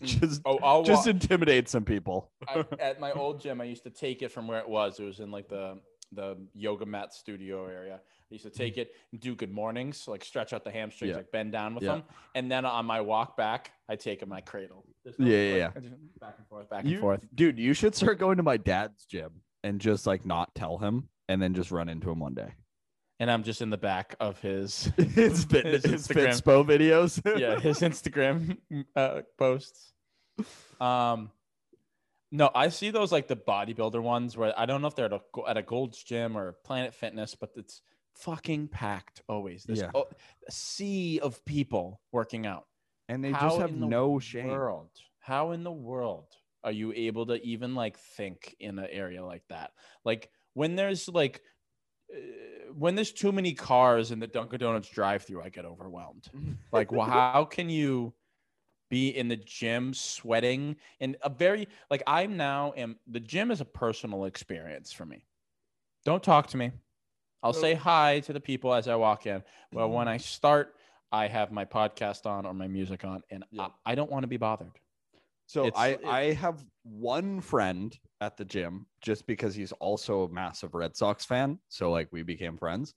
Mm. just Oh, I'll just intimidate some people <laughs> I, at my old gym, I used to take it from where it was. It was in like the the yoga mat studio area. I used to take it and do good mornings, like stretch out the hamstrings, Yeah. like bend down with Yeah. them. And then on my walk back, I take them, I cradle. There's Yeah, yeah, yeah. Back and forth, back You- and forth. Dude, you should start going to my dad's gym and just like not tell him and then just run into him one day. And I'm just in the back of his <laughs> his <laughs> fitness, his Instagram. Fitspo videos. <laughs> yeah, his Instagram uh, posts. Um, no, I see those like the bodybuilder ones where I don't know if they're at a, at a Gold's Gym or Planet Fitness, but it's fucking packed always. There's Yeah. o- a sea of people working out. And they How just have in the no shame. World, how in the world are you able to even like think in an area like that? Like when there's like uh, when there's too many cars in the Dunkin' Donuts drive-through, I get overwhelmed. <laughs> Like, well, how can you be in the gym sweating and a very like I'm now am the gym is a personal experience for me. Don't talk to me. I'll say hi to the people as I walk in. But when I start, I have my podcast on or my music on, and Yeah. I, I don't want to be bothered. So It's- I it- I have one friend at the gym just because he's also a massive Red Sox fan. So like we became friends.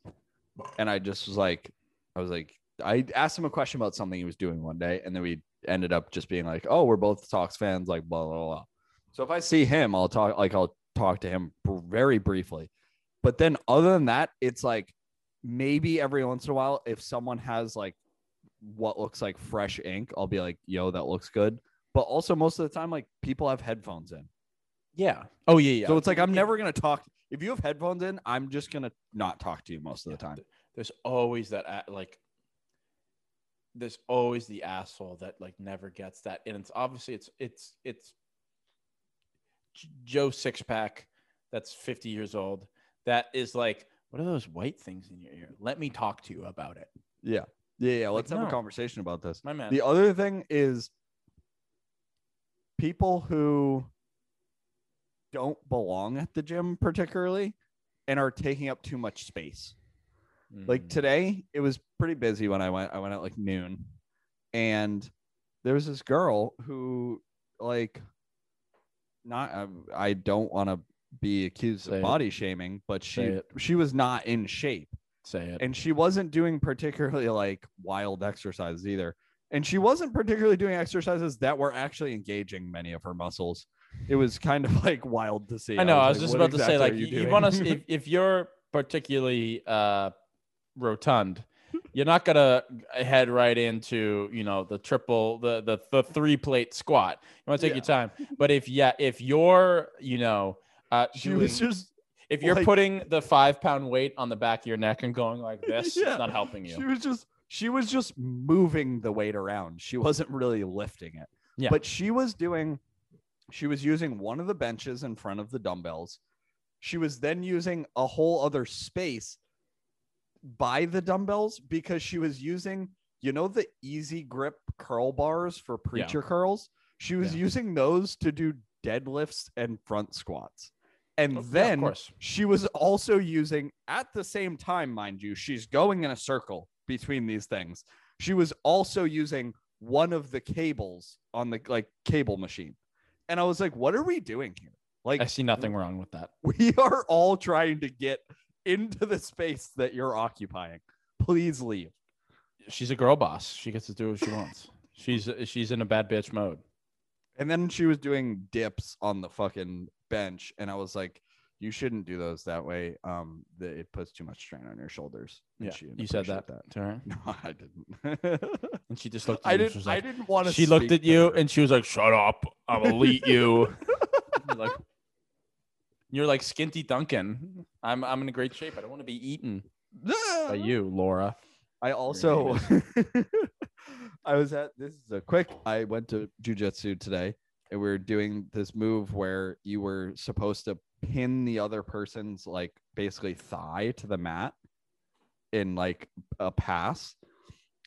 And I just was like I was like I asked him a question about something he was doing one day and then we ended up just being like, "Oh, we're both Sox fans," like blah blah blah. So if I see him, I'll talk like I'll talk to him very briefly. But then other than that, it's like maybe every once in a while if someone has like what looks like fresh ink, I'll be like, "Yo, that looks good." But also most of the time like people have headphones in. Yeah. Oh yeah, yeah. So it's like I'm never going to talk if you have headphones in, I'm just going to not talk to you most of the time. There's always that like. There's always the asshole that like never gets that, and it's obviously it's it's it's J- Joe Sixpack, that's 50 years old. That is like, what are those white things in your ear? Let me talk to you about it, Yeah. Yeah, yeah, let's have no. a conversation about this. my man. The other thing is people who don't belong at the gym particularly and are taking up too much space. Like Mm. today, it was pretty busy when I went. I went at like noon, and there was this girl who, like, not. I, I don't want to be accused Say of it. body shaming, but she she was not in shape, say it. and she wasn't doing particularly like wild exercises either. And she wasn't particularly doing exercises that were actually engaging many of her muscles. It was kind of like wild to see. I know. I was like, just about to say, exactly like, are you, want to, <laughs> if, if you're particularly uh, rotund, you're not gonna head right into, you know, the triple, the the, the three plate squat. You want to take your time. But if yeah, if you're, you know, uh, she was just if <laughs> you're like- putting the five pound weight on the back of your neck and going like this, <laughs> Yeah. it's not helping you. She was just she was just moving the weight around. She wasn't really lifting it. Yeah. But she was doing she was using one of the benches in front of the dumbbells. She was then using a whole other space by the dumbbells because she was using, you know, the easy grip curl bars for preacher curls. She was Yeah. using those to do deadlifts and front squats. And Oh, yeah, of then course. she was also using at the same time mind you she's going in a circle between these things she was also using one of the cables on the like cable machine and i was like what are we doing here like I see nothing wrong with that. <laughs> we are all trying to get into the space that you're occupying please leave She's a girl boss. She gets to do what she wants. She's she's in a bad bitch mode. and then she was doing dips on the fucking bench and i was like you shouldn't do those that way um the, it puts too much strain on your shoulders And Yeah, she you said that, appreciate to her, <laughs> no i didn't <laughs> and she just looked. At I didn't. was I didn't want to. she looked at you and she was like, "Shut up! I'm gonna <laughs> eat you." You're like, you're like Skinty Duncan. I'm I'm in great shape. I don't want to be eaten by you, Laura. I also. I was at. This is a quick. I went to jujitsu today, we were doing this move where you were supposed to pin the other person's like basically thigh to the mat in like a pass.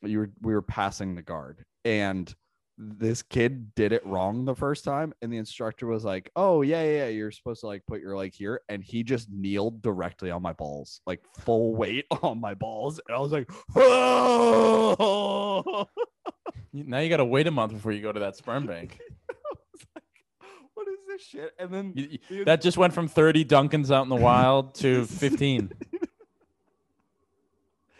You were we were passing the guard, and this kid did it wrong the first time and the instructor was like oh yeah yeah, yeah you're supposed to like put your leg here and he just kneeled directly on my balls like full weight <laughs> on my balls and i was like oh <laughs> Now you got to wait a month before you go to that sperm bank. <laughs> what is this this shit, and then You- you- that just went from 30 Dunkins out in the wild to 15. <laughs>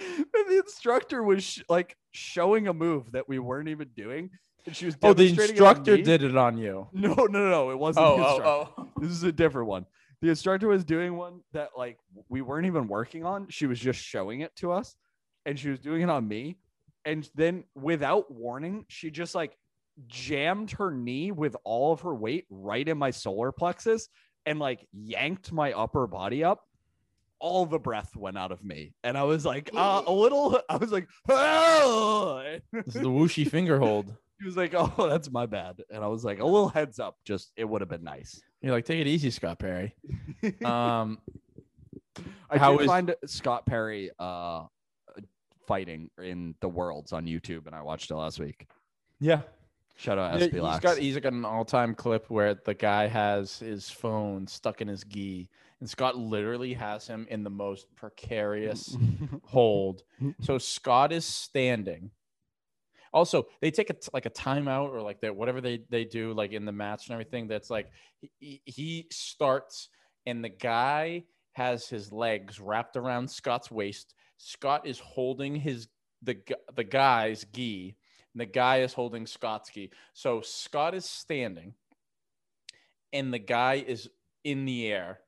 and the instructor was sh- like showing a move that we weren't even doing, and she was Oh, the demonstrating it instructor did it on you. No, <laughs> no, no, no, it wasn't. Oh, the oh, instructor. oh, oh. <laughs> This is a different one. The instructor was doing one that like we weren't even working on. She was just showing it to us, and she was doing it on me. And then without warning, she just like jammed her knee with all of her weight right in my solar plexus and like yanked my upper body up. All the breath went out of me, and I was like, uh, a <laughs> little. I was like, oh. <laughs> This is the whooshy finger hold. He was like, <laughs> "Oh, that's my bad," and I was like, "A little heads up, just it would have been nice." You're like, take it easy, Scott Perry. Um, I How did is- find Scott Perry uh fighting in the worlds on YouTube, and I watched it last week. yeah. Shout out SB he's got he's got an all-time clip where the guy has his phone stuck in his gi, and Scott literally has him in the most precarious <laughs> hold. So Scott is standing. Also, they take a t- like a timeout or like that whatever they they do like in the match and everything. That's like he, he starts and the guy has his legs wrapped around Scott's waist. Scott is holding his the the guy's gi, and the guy is holding Scott's gi. So Scott is standing, and the guy is in the air,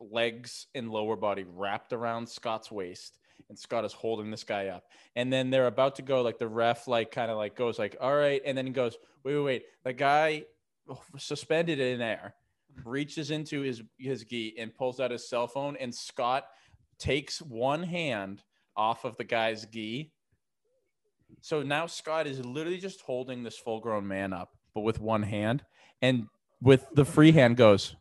legs and lower body wrapped around Scott's waist, and Scott is holding this guy up. And then they're about to go, like the ref, like kind of like goes like, "All right," and then he goes, "Wait, wait, wait." The guy oh, suspended in air reaches into his his gi and pulls out his cell phone, and Scott takes one hand off of the guy's gi. So now Scott is literally just holding this full grown man up, but with one hand, and with the free hand goes,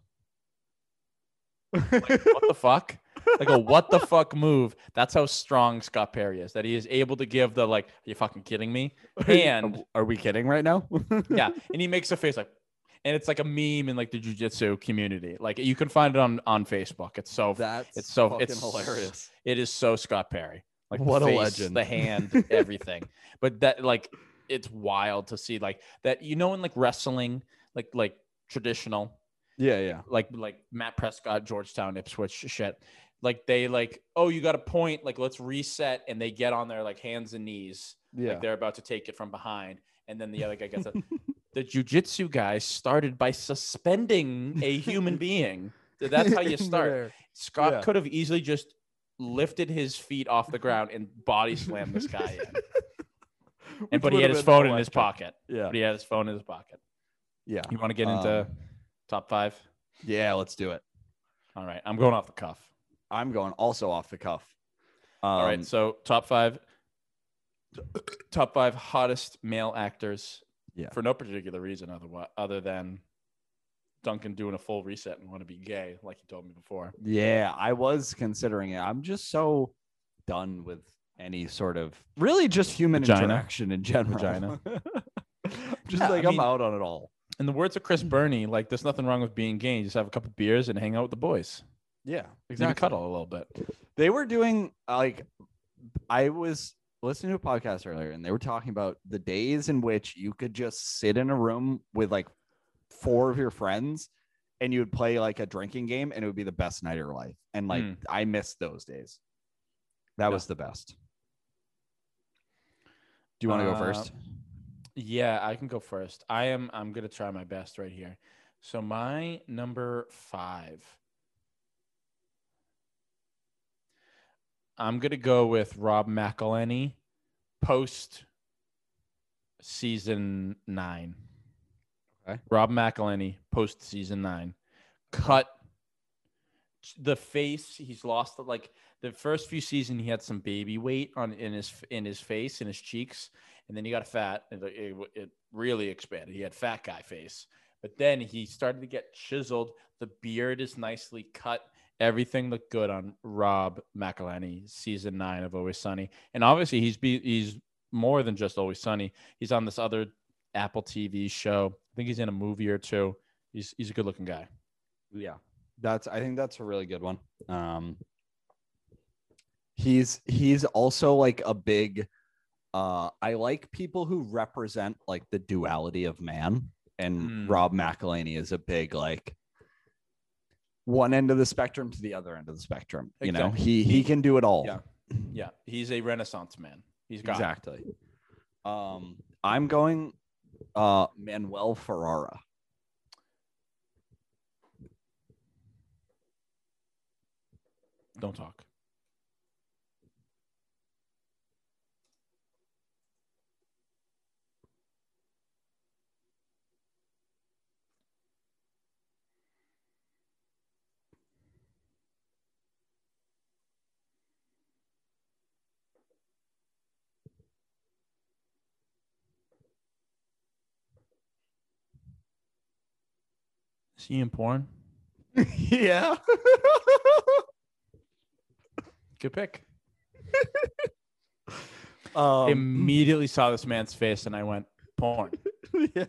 like, "What the fuck?" Like a "What the fuck" move. That's how strong Scott Perry is. That he is able to give the like, "Are you fucking kidding me?" <laughs> And Are we kidding right now? <laughs> yeah, and he makes a face like, and it's like a meme in like the jujitsu community. Like you can find it on on Facebook. It's so That's It's so- it's- hilarious. it is so Scott Perry. Like What a legend. the hand, <laughs> everything. but that like it's wild to see like that. You know, in like wrestling, like like traditional, Yeah, yeah. like like Matt Prescott, Georgetown, Ipswich shit. Like they like, oh, you got a point. Like let's reset, and they get on their like hands and knees, Yeah. like they're about to take it from behind, and then the other guy gets it. <laughs> the jujitsu guy started by suspending a human <laughs> being. That's how you start. Scott Yeah. could have easily just lifted his feet off the ground and body slammed this guy in. <laughs> And but he had his phone in his pocket. Yeah. But he had his phone in his pocket. Yeah. You want to get into Um, top five? Yeah, let's do it. All right. I'm going off the cuff. I'm going also off the cuff. Um, All right. So top five top five hottest male actors. Yeah. For no particular reason other other than Duncan doing a full reset and want to be gay, like you told me before. Yeah, I was considering it. I'm just so done with any sort of really just human Vagina. interaction in general. Vagina. <laughs> <laughs> just Yeah, like I'm mean- out on it all. In the words of Chris Burney, like there's nothing wrong with being gay. You just have a couple beers and hang out with the boys. Yeah, Maybe cuddle a little bit. They were doing like I was listening to a podcast earlier and they were talking about the days in which you could just sit in a room with like four of your friends and you would play like a drinking game and it would be the best night of your life. And like Mm. I missed those days. That Yeah. was the best. Do you want to go Uh, first? Yeah, I can go first. I am I'm gonna try my best right here. So my number five. I'm gonna go with Rob McElhenney post season nine. Okay. Rob McElhenney post season nine. Cut the face. He's lost like the first few seasons. He had some baby weight on in his in his face in his cheeks, and then he got fat. it, it really expanded. He had fat guy face, but then he started to get chiseled. The beard is nicely cut. Everything looked good on Rob McElhenney, season nine of Always Sunny, and obviously he's be, he's more than just Always Sunny. He's on this other Apple TV show. Think he's in a movie or two. He's he's a good looking guy. Yeah. That's I think that's a really good one. Um he's he's also like a big uh I like people who represent like the duality of man and Mm. Rob McElhenney is a big like one end of the spectrum to the other end of the spectrum. You know, he he can do it all. Yeah. Yeah, he's a renaissance man. He's got it. exactly. Um, I'm going uh Manuel Ferrara. Don't talk. Is he in porn? <laughs> yeah. Good pick. <laughs> um, Immediately saw this man's face and I went porn. <laughs> yeah.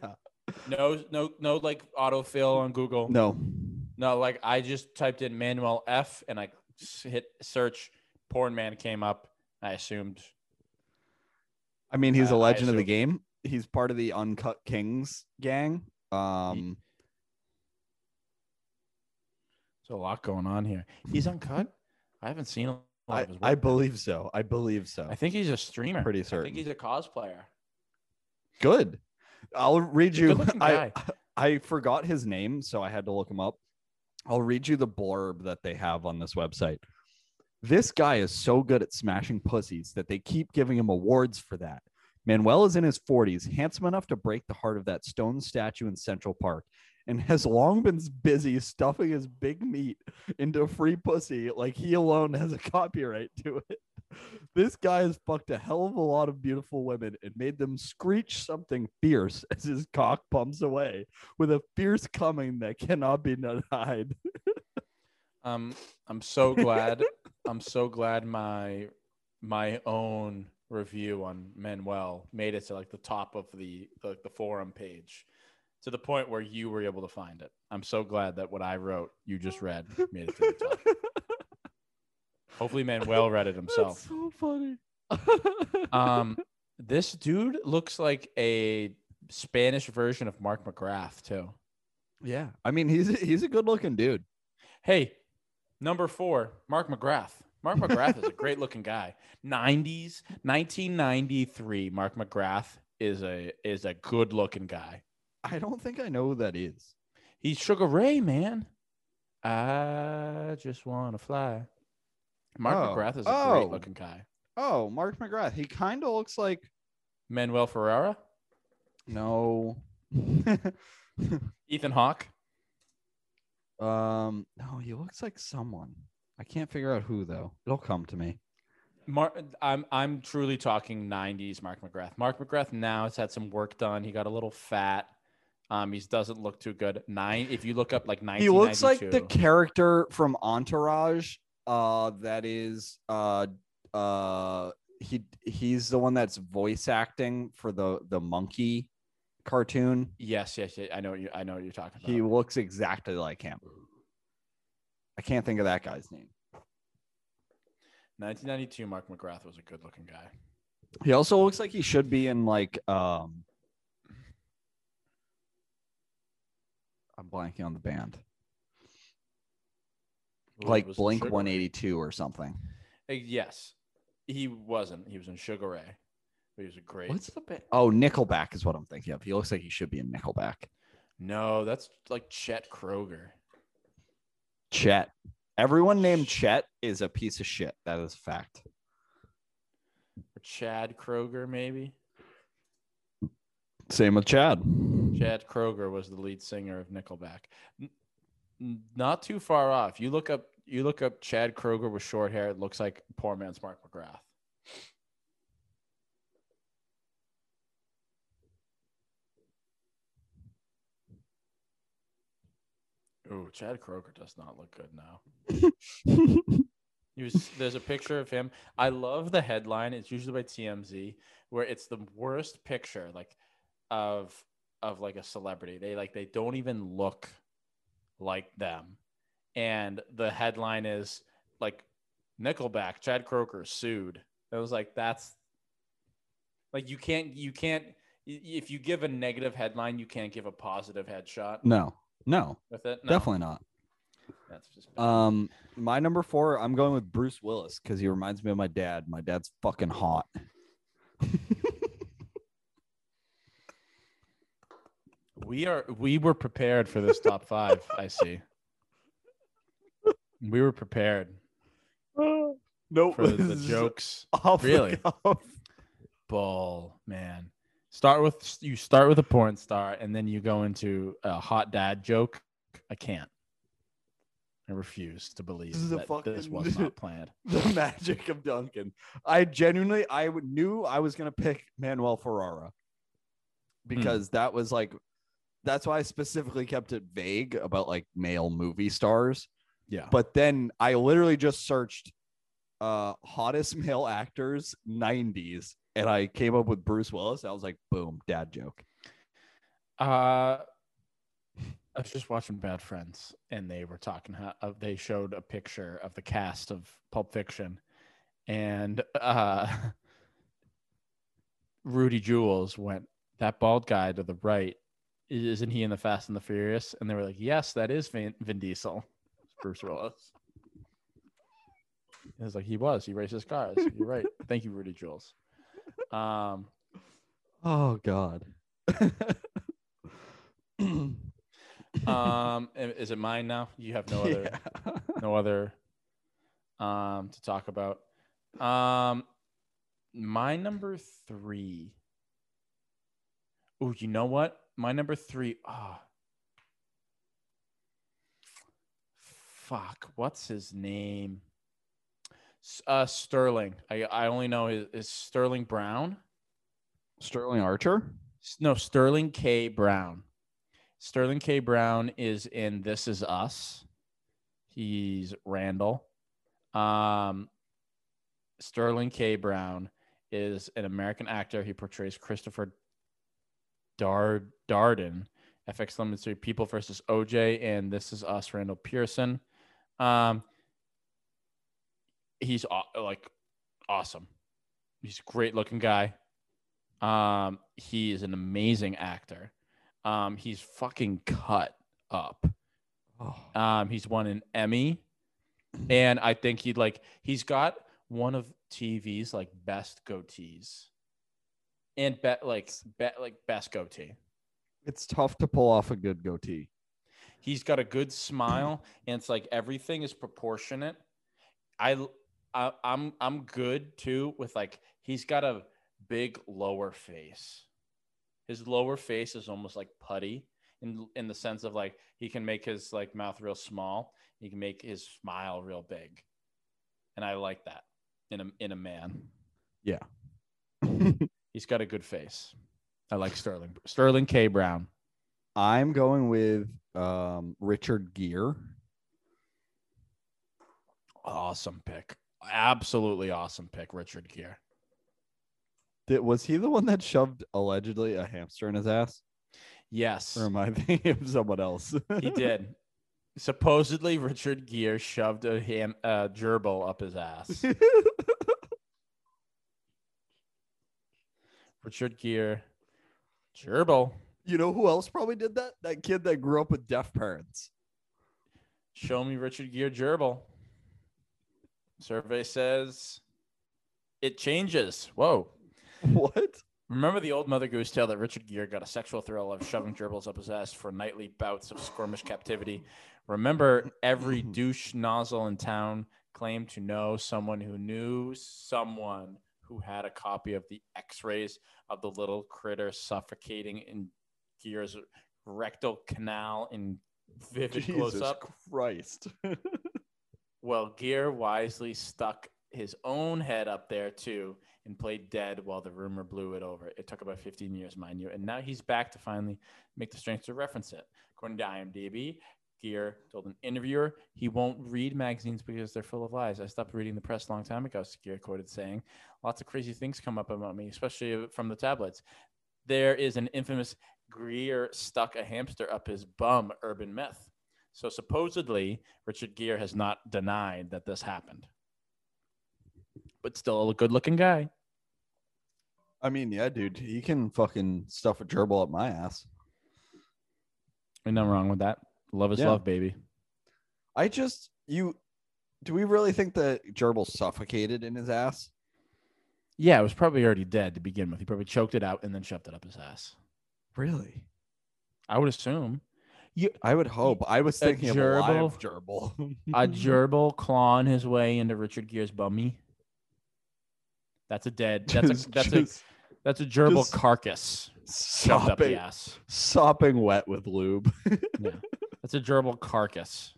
No, no, no, like autofill on Google. No. No, like I just typed in Manuel F and I hit search. Porn man came up. I assumed. I mean, he's Uh, a legend of the game. He's part of the Uncut Kings gang. Um, There's a lot going on here. He's uncut. I haven't seen a lot I, of his work. I believe so. I believe so. I think he's a streamer. Pretty certain. I think he's a cosplayer. Good. I'll read you. Good-looking <laughs> I, guy. I forgot his name, so I had to look him up. I'll read you the blurb that they have on this website. This guy is so good at smashing pussies that they keep giving him awards for that. Manuel is in his 40s, handsome enough to break the heart of that stone statue in Central Park, and has long been busy stuffing his big meat into free pussy like he alone has a copyright to it. <laughs> This guy has fucked a hell of a lot of beautiful women and made them screech something fierce as his cock pumps away with a fierce coming that cannot be denied. <laughs> Um, I'm so glad. I'm so glad my my own review on Manuel made it to like the top of the the, the forum page, to the point where you were able to find it. I'm so glad that what I wrote, you just read, <laughs> made it to the top. Hopefully, Manuel read it <laughs> himself. That's so funny. <laughs> Um, this dude looks like a Spanish version of Mark McGrath too. yeah, I mean he's he's a good looking dude. Hey, number four, Mark McGrath. Mark McGrath is a great looking guy. 90s, 1993. Mark McGrath is a is a good looking guy. I don't think I know who that is. He's Sugar Ray, man. I just want to fly. Mark Oh. McGrath is a Oh. great looking guy. Oh, Mark McGrath. He kind of looks like Manuel Ferrara, no. <laughs> Ethan Hawke. um, no, he looks like someone. I can't figure out who though. It'll come to me. Mark, I'm I'm truly talking 90s Mark McGrath. Mark McGrath now has had some work done. He got a little fat. Um, he doesn't look too good. Nine. If you look up like 1992, He looks like the character from Entourage. Uh, that is uh uh he he's the one that's voice acting for the the monkey cartoon. Yes, yes, yes. I know you. I know what you're talking about. He looks exactly like him. I can't think of that guy's name. 1992. Mark McGrath was a good-looking guy. He also looks like he should be in like um I'm blanking on the band. Like Was Blink Sugar Ray. 182 or something. Uh, Yes, he wasn't. He was in Sugar Ray, but he was a great. What's the band? Oh, Nickelback is what I'm thinking of. He looks like he should be in Nickelback. No, that's like Chet Kroeger. Chet. Everyone named Chet is a piece of shit. That is a fact. Or Chad Kroeger, maybe. Same with Chad. Chad Kroeger was the lead singer of Nickelback. N- not too far off. You look up. You look up Chad Kroeger with short hair. It looks like poor man's Mark McGrath. Ooh, Chad Kroeger does not look good now. He was, there's a picture of him. I love the headline. It's usually by TMZ, where it's the worst picture, like of of like a celebrity. They like they don't even look like them, and the headline is like Nickelback, Chad Kroeger sued. It was like that's like you can't you can't if you give a negative headline, you can't give a positive headshot No, no, with it. No, definitely not. That's just bad. Um, my number four, I'm going with Bruce Willis because he reminds me of my dad. My dad's fucking hot. We are we were prepared for this top five. I see. We were prepared <gasps> nope. for the, the jokes. Really? Bull man. Start with you start with a porn star and then you go into a hot dad joke. I can't. I refuse to believe This that this was not <laughs> planned. the magic of Duncan. I genuinely, I knew I was gonna pick Manuel Ferrara because that was like, that's why I specifically kept it vague about like male movie stars. Yeah. But then I literally just searched uh hottest <laughs> male actors 90s and I came up with Bruce Willis. I was like, boom, dad joke. Uh, I was just watching Bad Friends, and they were talking how uh, they showed a picture of the cast of Pulp Fiction, and uh, <laughs> Rudy Jules went, "That bald guy to the right, isn't he in the Fast and the Furious?" And they were like, "Yes, that is Vin, Vin Diesel." It's Bruce Willis. It was like he was. He races cars. <laughs> You're right. Thank you, Rudy Jules. Um, Oh god. <clears throat> um, is it mine now? You have no <laughs> other. Yeah. no other um to talk about um my number three oh you know what my number three ah. Fuck what's his name? Uh sterling. I i only know is, is sterling brown? Sterling Archer? No sterling k. Brown. Sterling k. Brown is in this is us. He's randall. Um sterling k. Brown is an american actor. He portrays christopher Dar- darden fx limited series people versus oj and this is us randall pearson. Um he's like awesome. He's a great looking guy. Um he is an amazing actor. Um, he's fucking cut up. Oh. Um, he's won an Emmy, and I think he'd like he's got one of TV's like best goatees, and bet like bet like best goatee. It's tough to pull off a good goatee. He's got a good smile, and it's like everything is proportionate. I, I I'm I'm good too with like he's got a big lower face. His lower face is almost like putty in in the sense of like he can make his like mouth real small. He can make his smile real big, and I like that in a in a man. Yeah. He's got a good face. I like Sterling Sterling K Brown. I'm going with um, Richard Gere. Awesome pick. Absolutely awesome pick, Richard Gere. Did, was he the one that shoved allegedly a hamster in his ass? Yes, Or am I thinking of someone else? he <laughs> did. Supposedly, Richard Gere shoved a ham uh, gerbil up his ass. <laughs> Richard Gere, gerbil. you know who else probably did that? That kid that grew up with deaf parents. Show me Richard Gere gerbil. Survey says it changes. Whoa. <laughs> What? Remember the old Mother Goose tale that Richard Gere got a sexual thrill of shoving gerbils up his ass for nightly bouts of squirmish captivity. Remember every <laughs> douche nozzle in town claimed to know someone who knew someone who had a copy of the x-rays of the little critter suffocating in Gere's rectal canal in vivid Jesus close-up. Christ. <laughs> Well, Gear wisely stuck his own head up there too and played dead while the rumor blew it over. It took about 15 years, mind you. And now he's back to finally make the strength to reference it. According to IMDb, Gere told an interviewer he won't read magazines because they're full of lies. I stopped reading the press a long time ago, Gere quoted saying. Lots of crazy things come up about me, especially from the tablets. There is an infamous Greer stuck a hamster up his bum urban myth. So supposedly, Richard Gere has not denied that this happened, but still a good-looking guy. I mean, yeah, dude, he can fucking stuff a gerbil up my ass. Ain't nothing wrong with that. Love is Yeah. love, baby. I just you. Do we really think that gerbil suffocated in his ass? Yeah, it was probably already dead to begin with. He probably choked it out and then shoved it up his ass. Really? I would assume. You I would hope. I was A thinking of a gerbil. a <laughs> gerbil clawing his way into Richard Gere's bummy. That's a dead. That's Just- a that's just a that's a gerbil carcass shoved up the sopping, ass. sopping wet with lube. <laughs> Yeah, that's a gerbil carcass.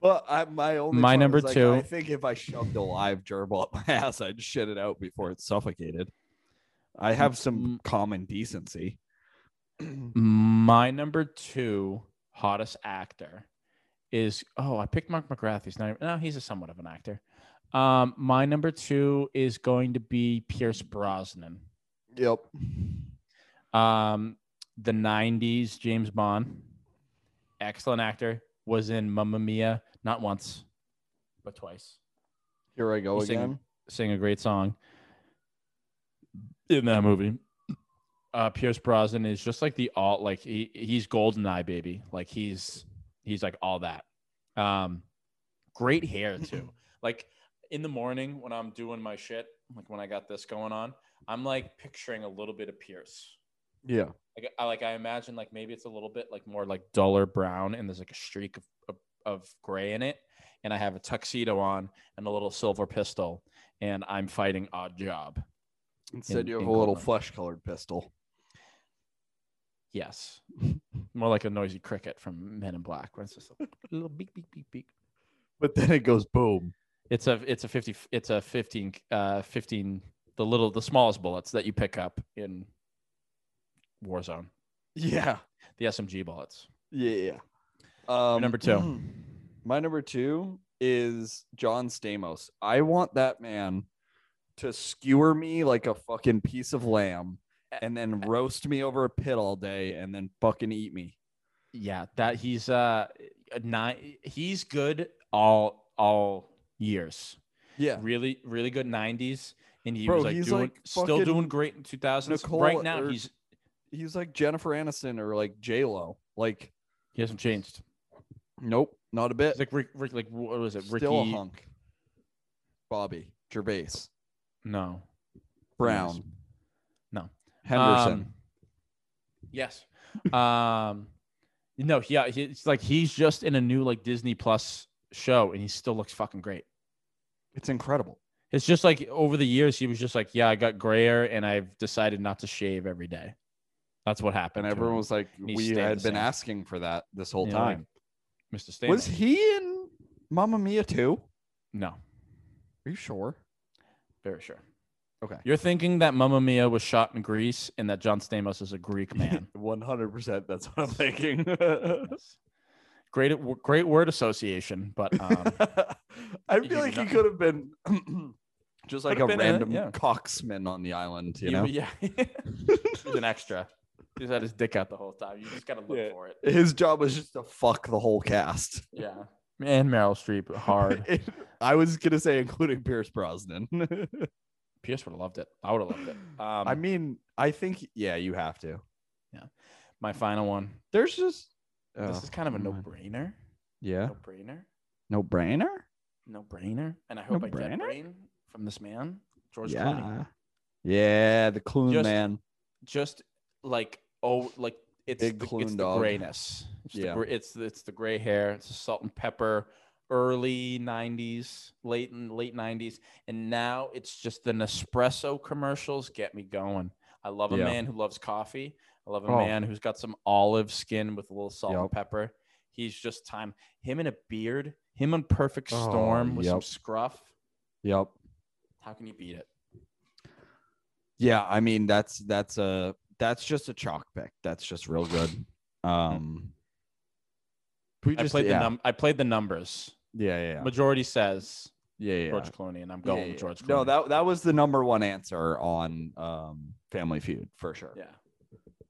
But I, my only My number like, two- I think if I shoved a live gerbil up my <laughs> ass, I'd shit it out before it suffocated. I have some Mm. common decency. My number two hottest actor is oh I picked Mark McGrath. He's not no he's a somewhat of an actor. Um, my number two is going to be Pierce Brosnan. Yep. Um, the '90s James Bond, excellent actor, was in Mamma Mia not once, but twice. Here I go He again. Sang a great song in that movie. Uh, Pierce Brosnan is just like the all like he he's GoldenEye baby. Like he's he's like all that. Um, great hair <laughs> too. like in the morning when I'm doing my shit, like when I got this going on, I'm like picturing a little bit of Pierce. Yeah. Like I like I imagine like maybe it's a little bit like more like duller brown and there's like a streak of, of, of gray in it. And I have a tuxedo on and a little silver pistol, and I'm fighting Oddjob. Instead, In- you have in a little flesh colored pistol. Yes. More like a noisy cricket from Men in Black, where it's just a <laughs> little beep beep beep beep. But then it goes boom. It's a it's a fifty it's a fifteen uh fifteen the little the smallest bullets that you pick up in Warzone. Yeah. The SMG bullets. Yeah. Um, number two. <clears throat> My number two is John Stamos. I want that man to skewer me like a fucking piece of lamb and then roast me over a pit all day and then fucking eat me. Yeah, that he's uh nine he's good all all years. Yeah. Really, really good nineties. And he Bro, was like doing like still doing great in two thousands. Nicole Right now or- he's He's like Jennifer Aniston or like J Lo. Like, he hasn't changed. nope, not a bit. It's like Rick, Rick like what was it? Ricky Still a hunk. Bobby Gervais, No. Brown, No. Henderson. Um, yes. <laughs> um no, yeah, he, it's like he's just in a new like Disney Plus show and he still looks fucking great. it's incredible. It's just like over the years he was just like, yeah, I got grayer and I've decided not to shave every day. That's what happened. And everyone was like, He we stayed had been same. asking for that this whole Yeah, time. Mr. Stamos. Was he in Mamma Mia too? No, Are you sure? very sure. Okay. You're thinking that Mamma Mia was shot in Greece and that John Stamos is a Greek <laughs> man. One hundred percent. That's what I'm thinking. Yes. Great, great word association, but <laughs> um, I feel like he could have been <clears throat> just like a been a- random yeah. coxman on the island. You know, <laughs> yeah, he's an extra. He's had his dick out the whole time. You just gotta look Yeah. for it. his job was just to fuck the whole cast. Yeah, and Meryl Streep hard. <laughs> I was gonna say, including Pierce Brosnan. <laughs> Pierce would have loved it. I would have loved it. Um, I mean, I think yeah, you have to. Yeah. My final one. There's just This oh, is kind of a no-brainer. Yeah, No-brainer. no brainer. No-brainer. And I hope I get No-brainer? brain from this man, George Clooney. Yeah, yeah, the Clune Just- man. Just like oh, like it's Big the, it's the grayness. It's Yeah. the, it's it's the gray hair. It's the salt and pepper. Early '90s, late and late '90s, and now it's just the Nespresso commercials get me going. I love a Yeah. man who loves coffee. I love a Oh. man who's got some olive skin with a little salt and pepper. He's just time. Him in a beard. Him on Perfect Oh, Storm with some scruff. Yep. How can you beat it? Yeah, I mean that's that's a that's just a chalk pick. That's just real good. Um, we I played yeah. the num- I played the numbers. yeah, yeah, yeah, Majority says yeah, yeah. George Clooney, and I'm going with. George Clooney. No, that that was the number one answer on um Family Feud for sure. yeah.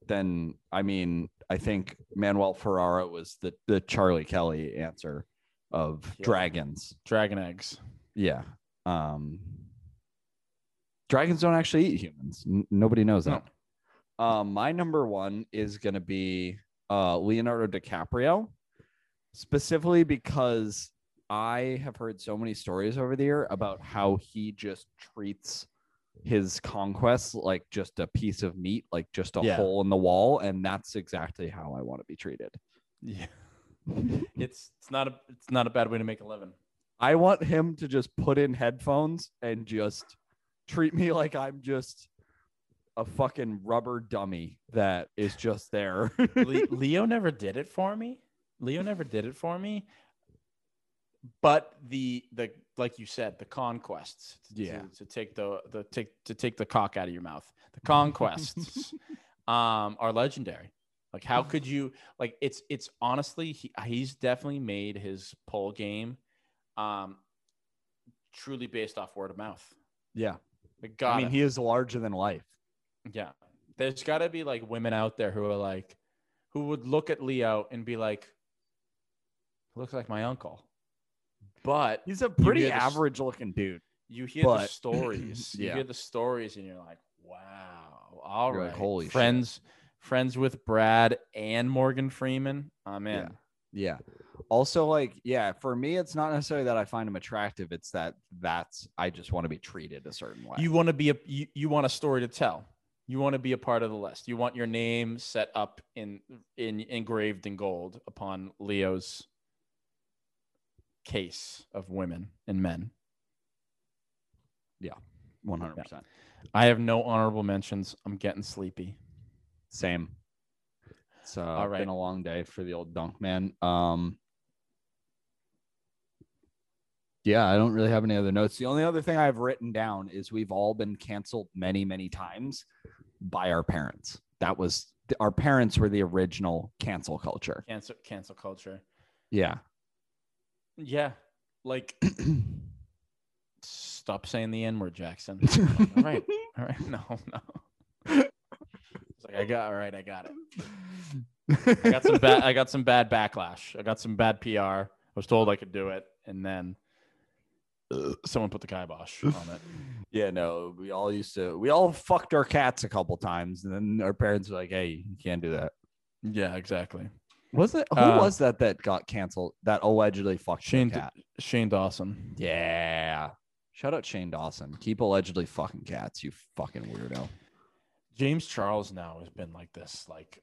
Then I mean, I think Manuel Ferrara was the the Charlie Kelly answer of dragons. Dragon eggs. Yeah. Um Dragons don't actually eat humans. N- nobody knows No. that. Um, my number one is gonna be uh Leonardo DiCaprio, specifically because I have heard so many stories over the year about how he just treats his conquests like just a piece of meat, like just a Yeah. hole in the wall, and that's exactly how I want to be treated. Yeah. <laughs> it's it's not a it's not a bad way to make a living. I want him to just put in headphones and just treat me like I'm just a fucking rubber dummy that is just there. <laughs> Leo never did it for me. Leo never did it for me. But the the like you said, the conquests. to- Yeah. To, to take the the take to take the cock out of your mouth. The conquests <laughs> um are legendary. Like how <sighs> could you like it's it's honestly he, he's definitely made his pole game um truly based off word of mouth. yeah. Like, I gotta- mean, he is larger than life. Yeah. There's got to be like women out there who are like, who would look at Leo and be like, looks like my uncle. But He's a pretty hear the average looking dude. you hear the But- <clears throat> stories. You hear the stories and you're like, wow. All You're right. like, "Holy shit." friends, friends with Brad and Morgan Freeman. I'm in. Yeah. Yeah. Also, like, yeah, for me, it's not necessarily that I find him attractive. It's that that's I just want to be treated a certain way. You want to be a you, you want a story to tell. You want to be a part of the list. You want your name set up in in engraved in gold upon Leo's case of women and men. Yeah, one hundred percent. I have no honorable mentions. I'm getting sleepy. Same. It's uh, All right. been a long day for the old dunk man. Um, yeah, I don't really have any other notes. The only other thing I've written down is we've all been canceled many, many times by our parents. That was our parents were the original cancel culture. Cancel cancel culture. Yeah. Yeah. Like <clears throat> stop saying the N word, Jackson. <laughs> all right. All right. No, no. It's like I got all right, I got it. I got some bad I got some bad backlash. I got some bad PR. I was told I could do it, and then someone put the kibosh on it. Yeah, no, we all used to we all fucked our cats a couple times, and then our parents were like, "Hey, you can't do that." Yeah, exactly. Was it who Uh, was that that got canceled? That allegedly fucked Shane their cat. Shane Dawson. Yeah. Shout out Shane Dawson. Keep allegedly fucking cats, you fucking weirdo. James Charles now has been like this, like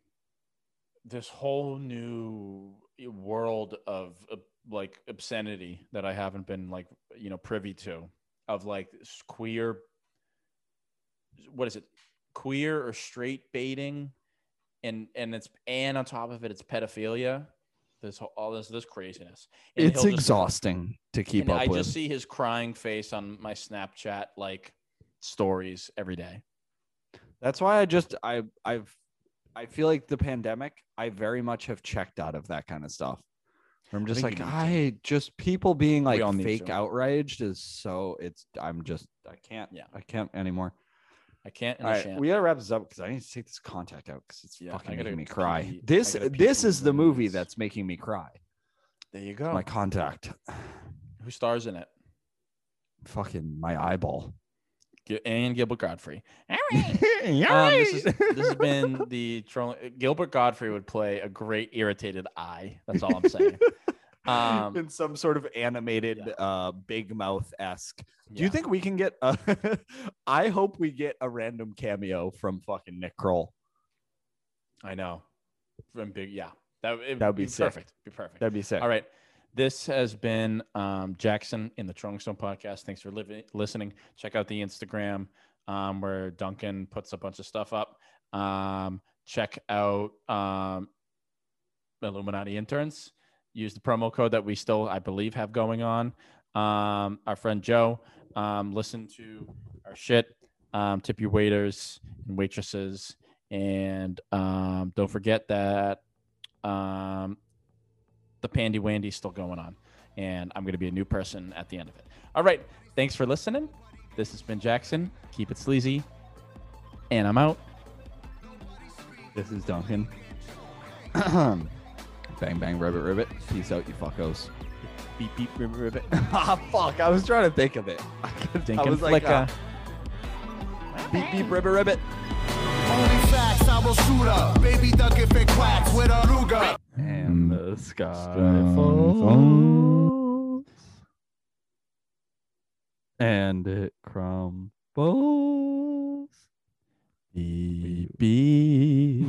this whole new world of uh, like obscenity that I haven't been like you know privy to of like s- queer. What is it? Queer or straight baiting, and and it's and on top of it, it's pedophilia. This whole, all this this craziness. And it's he'll just- exhausting to keep up I with. just see his crying face on my Snapchat like stories every day. That's why I just I I've I feel like the pandemic, I very much have checked out of that kind of stuff. I'm just think like. I just people being like fake to. outraged is so it's I'm just I can't Yeah. I can't anymore. I can't. All I right, shan't. we gotta wrap this up because I need to take this contact out because it's Yeah, fucking making me cry. I This pee for this is the movie minutes. that's making me cry. there you go. My contact, Who stars in it? fucking my eyeball. And Gilbert Gottfried. Yeah, Um, this, is, this has been <laughs> the troll. Gilbert Gottfried would play a great irritated eye. That's all I'm saying. Um, in some sort of animated Yeah. uh big mouth esque. Do you think we can get a <laughs> I hope we get a random cameo from fucking Nick Kroll. I know. From big, yeah. That would That'd be be sick. perfect. Be perfect. That'd be sick. All right. This has been um, Jackson in the Trolling Stone podcast. Thanks for living, listening. Check out the Instagram um, where Duncan puts a bunch of stuff up. Um, check out um, Illuminati interns. Use the promo code that we still, I believe, have going on. Um, our friend Joe, um, listen to our shit. Um, tip your waiters and waitresses, and um, don't forget that um, the Pandy Wandy's still going on, and I'm going to be a new person at the end of it. All right, thanks for listening. This has been Jackson. Keep it sleazy, and I'm out. This is Duncan. <coughs> bang bang ribbit ribbit. Peace out, you fuckos. Beep beep ribbit ribbit. <laughs> ah fuck, I was trying to think of it. <laughs> I, could, I Dink and was like, flicka. uh, Beep beep ribbit ribbit. Only facts, I will shoot up. Baby duck if it quacks with a Ruger. And the sky Sky falls. And it crumbles. Beep beep.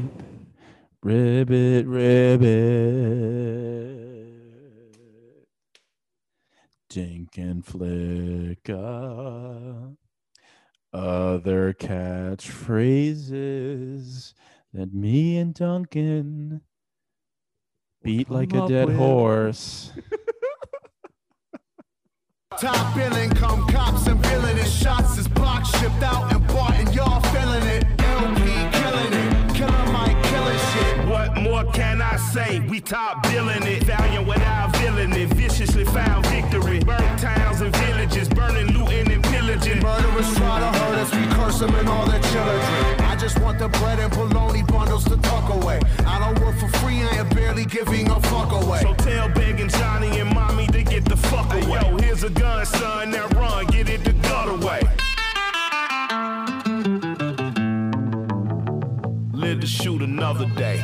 Ribbit ribbit. Dink and flicka. Other catchphrases that me and Duncan beat like a dead with. horse. <laughs> Top billing, come cops and villainous shots is block shipped out and bought and y'all feeling it. El-P killing it, killer Mike killing shit. What more can I say? We top billing it, valiant without villainy, viciously found victory. Burnt towns and villages, burning, looting, and pillaging. Murderers try to hurt us, we curse them and all their children. I just want the bread and bologna bundles to tuck away. I don't work for free, I am barely giving a fuck away. So tell Big and Johnny and mommy to get the fuck away. yo, here's a gun, son. Now run, get it the gut away. Live to shoot another day.